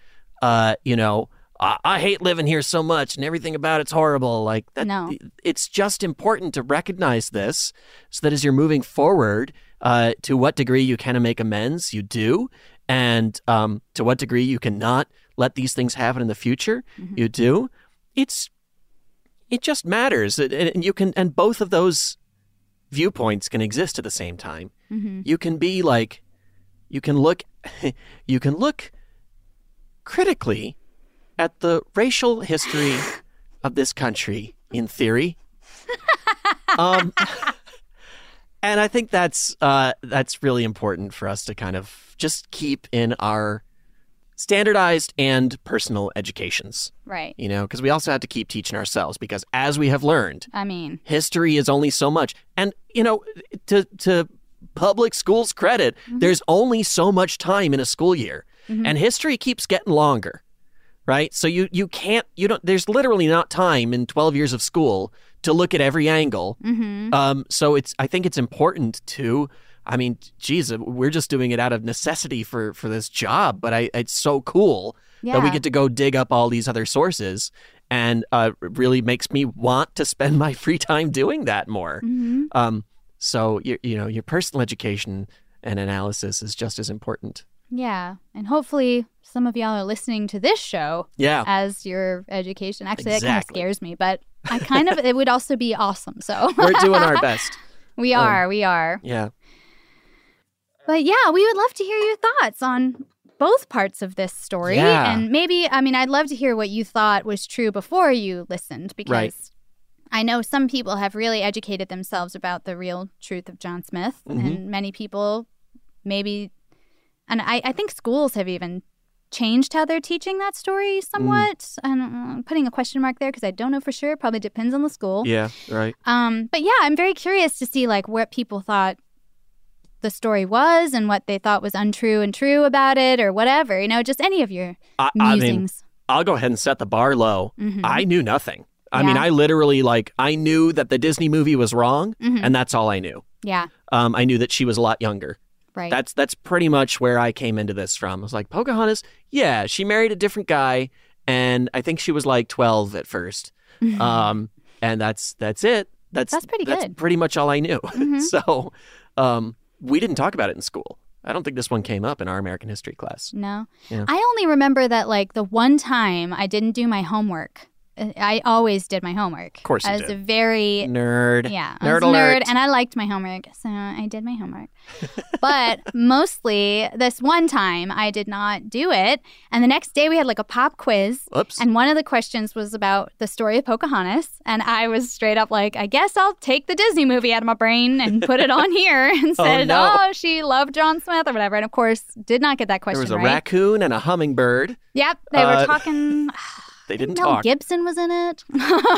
Speaker 4: uh, you know. I, I hate living here so much and everything about it's horrible. Like that,
Speaker 5: No.
Speaker 4: it's just important to recognize this so that as you're moving forward, uh, to what degree you can make amends, you do, and um, to what degree you cannot let these things happen in the future, you do. It's it just matters, and you can, and both of those viewpoints can exist at the same time.
Speaker 6: Mhm.
Speaker 4: You can be like, you can look, <laughs> you can look critically at the racial history of this country in theory. <laughs> um, and I think that's uh, that's really important for us to kind of just keep in our standardized and personal educations.
Speaker 5: right
Speaker 4: You know, because we also have to keep teaching ourselves because as we have learned,
Speaker 5: i mean
Speaker 4: history is only so much. And you know, to to public schools credit, there's only so much time in a school year.
Speaker 6: Mhm.
Speaker 4: And history keeps getting longer. Right? So you you can't you don't there's literally not time in 12 years of school to look at every angle.
Speaker 5: Mhm.
Speaker 4: Um so it's I think it's important to I mean, geez, we're just doing it out of necessity for for this job, but I it's so cool that we get to go dig up all these other sources and uh, really makes me want to spend <laughs> my free time doing that more.
Speaker 5: Mhm.
Speaker 4: Um, so you you know your personal education and analysis is just as important.
Speaker 5: yeah and hopefully some of y'all are listening to this show
Speaker 4: Yeah.
Speaker 5: as your education actually that kind of scares me but i kind of it would also be awesome so <laughs>
Speaker 4: We're doing our <laughs> best.
Speaker 5: we
Speaker 4: Um,
Speaker 5: are we are
Speaker 4: Yeah.
Speaker 5: But yeah, we would love to hear your thoughts on both parts of this story.
Speaker 4: Yeah.
Speaker 5: And maybe, I mean, I'd love to hear what you thought was true before you listened because
Speaker 4: Right.
Speaker 5: I know some people have really educated themselves about the real truth of John Smith.
Speaker 4: Mhm.
Speaker 5: And many people maybe, and I, I think schools have even changed how they're teaching that story somewhat. And I'm putting a question mark there because I don't know for sure. It probably depends on the school.
Speaker 4: Yeah, right.
Speaker 5: Um, but yeah, I'm very curious to see like what people thought the story was and what they thought was untrue and true about it or whatever. You know, just any of your
Speaker 4: I, I mean,
Speaker 5: musings.
Speaker 4: I'll go ahead and set the bar low.
Speaker 5: Mhm.
Speaker 4: I knew nothing. I mean, I literally like I knew that the Disney movie was wrong,
Speaker 5: Mhm.
Speaker 4: and that's all I knew.
Speaker 5: yeah,
Speaker 4: Um, I knew that she was a lot younger.
Speaker 5: right.
Speaker 4: That's that's pretty much where I came into this from. I was like, Pocahontas, yeah, she married a different guy, and I think she was like twelve at 1st <laughs> Um, and that's that's it. That's
Speaker 5: That's pretty
Speaker 4: That's
Speaker 5: good.
Speaker 4: pretty much all I knew. <laughs>
Speaker 5: Mhm.
Speaker 4: so, um, we didn't talk about it in school. I don't think this one came up in our American history class.
Speaker 5: no.
Speaker 4: Yeah.
Speaker 5: I only remember that like the one time I didn't do my homework. I always did my homework. Of
Speaker 4: course
Speaker 5: I was
Speaker 4: did.
Speaker 5: a very
Speaker 4: Nerd.
Speaker 5: Yeah,
Speaker 4: Nerd
Speaker 5: nerd, and I liked my homework, so I did my homework. <laughs> but mostly, this one time I did not do it, and the next day we had like a pop quiz.
Speaker 4: Oops.
Speaker 5: And one of the questions was about the story of Pocahontas, and I was straight up like, I guess I'll take the Disney movie out of my brain and put it on <laughs> here, <laughs> and
Speaker 4: Oh,
Speaker 5: said,
Speaker 4: no.
Speaker 5: oh, she loved John Smith or whatever. And of course, did not get that question
Speaker 4: There was a
Speaker 5: right.
Speaker 4: raccoon and a hummingbird.
Speaker 5: Yep, they
Speaker 4: Uh,
Speaker 5: were talking.
Speaker 4: They didn't
Speaker 5: Mel
Speaker 4: talk.
Speaker 5: Gibson was in it. <laughs>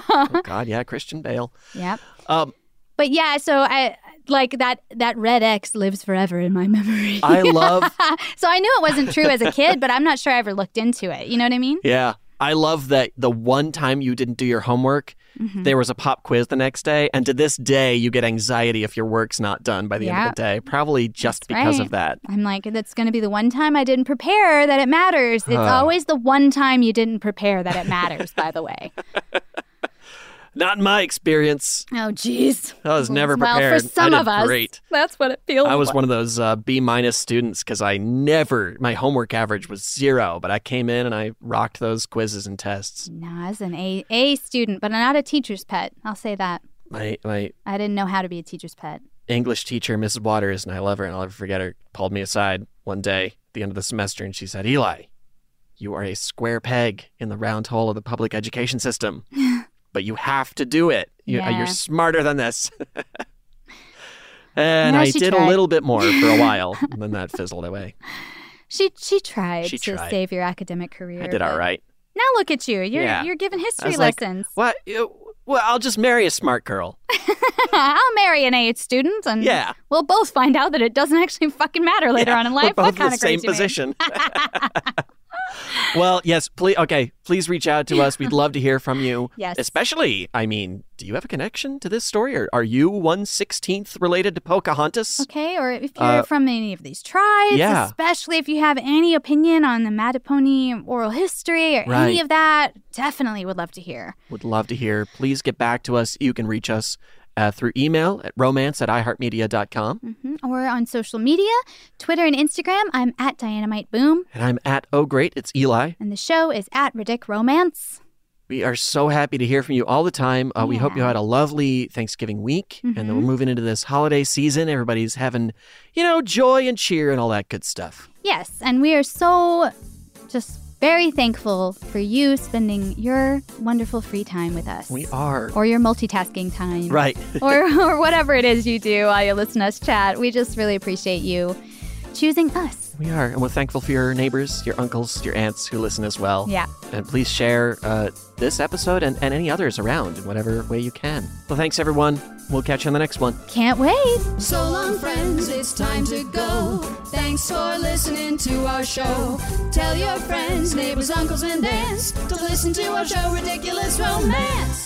Speaker 4: Oh, God, yeah, Christian Bale.
Speaker 5: yep.
Speaker 4: Um,
Speaker 5: But yeah, so I like that that red X lives forever in my memory.
Speaker 4: I love- <laughs>
Speaker 5: so I knew it wasn't true as a kid, but I'm not sure I ever looked into it. You know what I mean?
Speaker 4: Yeah. I love that the one time you didn't do your homework,
Speaker 5: Mhm.
Speaker 4: there was a pop quiz the next day. And to this day, you get anxiety if your work's not done by the end of the day. Probably just because
Speaker 5: Right.
Speaker 4: of that.
Speaker 5: I'm like, that's going to be the one time I didn't prepare that it matters. It's
Speaker 4: Huh.
Speaker 5: always the one time you didn't prepare that it matters, by the way. <laughs>
Speaker 4: Not in my experience.
Speaker 5: Oh, jeez.
Speaker 4: I was never
Speaker 5: Well,
Speaker 4: prepared.
Speaker 5: for some of us,
Speaker 4: great.
Speaker 5: that's what it feels like.
Speaker 4: I was
Speaker 5: like.
Speaker 4: one of those uh, B minus students because I never, my homework average was zero, but I came in and I rocked those quizzes and tests.
Speaker 5: No, I was an A, A student, but I'm not a teacher's pet. I'll say that.
Speaker 4: My, my
Speaker 5: I didn't know how to be a teacher's pet.
Speaker 4: English teacher, Mrs. Waters, and I love her and I'll never forget her, pulled me aside one day at the end of the semester and she said, Eli, you are a square peg in the round hole of the public education system, <laughs> but you have to do it. You, uh,
Speaker 5: Yeah.
Speaker 4: You're smarter than this. <laughs> and
Speaker 5: No,
Speaker 4: I did a little bit more for a <laughs> while, and then that fizzled away.
Speaker 5: She she tried
Speaker 4: She
Speaker 5: to
Speaker 4: tried.
Speaker 5: save your academic career.
Speaker 4: I did all right.
Speaker 5: Now look at you. You're
Speaker 4: Yeah.
Speaker 5: you're giving
Speaker 4: I
Speaker 5: history
Speaker 4: was like,
Speaker 5: lessons.
Speaker 4: what? Well, I'll just marry a smart girl. <laughs>
Speaker 5: I'll marry an A student, and
Speaker 4: Yeah.
Speaker 5: we'll both find out that it doesn't actually fucking matter later on in life.
Speaker 4: We're both
Speaker 5: what kind
Speaker 4: the
Speaker 5: of
Speaker 4: same
Speaker 5: grades you made.
Speaker 4: position. Well, yes, please. Okay, please reach out to us. We'd love to hear from you.
Speaker 5: Yes.
Speaker 4: Especially, I mean, do you have a connection to this story, or are you one sixteenth related to Pocahontas?
Speaker 5: Okay, or if you're
Speaker 4: Uh,
Speaker 5: from any of these tribes,
Speaker 4: yeah.
Speaker 5: especially if you have any opinion on the Mattaponi oral history or any of that, definitely would love to hear.
Speaker 4: Would love to hear. Please get back to us. You can reach us uh, through email at romance at iheartmedia.com.
Speaker 5: Mhm. Or on social media, Twitter and Instagram, I'm at Dynamite Boom,
Speaker 4: And I'm at Oh Great, it's Eli.
Speaker 5: and the show is at Ridic Romance.
Speaker 4: We are so happy to hear from you all the time. Uh, We hope you had a lovely Thanksgiving week, and then we're moving into this holiday season. Everybody's having, you know, joy and cheer and all that good stuff.
Speaker 5: Yes, and we are so just very thankful for you spending your wonderful free time with us.
Speaker 4: We are.
Speaker 5: Or your multitasking time.
Speaker 4: Right.
Speaker 5: or, <laughs> or whatever it is you do while you listen to us chat. We just really appreciate you choosing us.
Speaker 4: We are, and we're thankful for your neighbors, your uncles, your aunts who listen as well.
Speaker 5: Yeah.
Speaker 4: And please share uh, this episode and, and any others around in whatever way you can. Well, thanks, everyone. We'll catch you on the next one.
Speaker 5: Can't wait.
Speaker 6: So long, friends, it's time to go. Thanks for listening to our show. Tell your friends, neighbors, uncles, and aunts to listen to our show, Ridiculous Romance.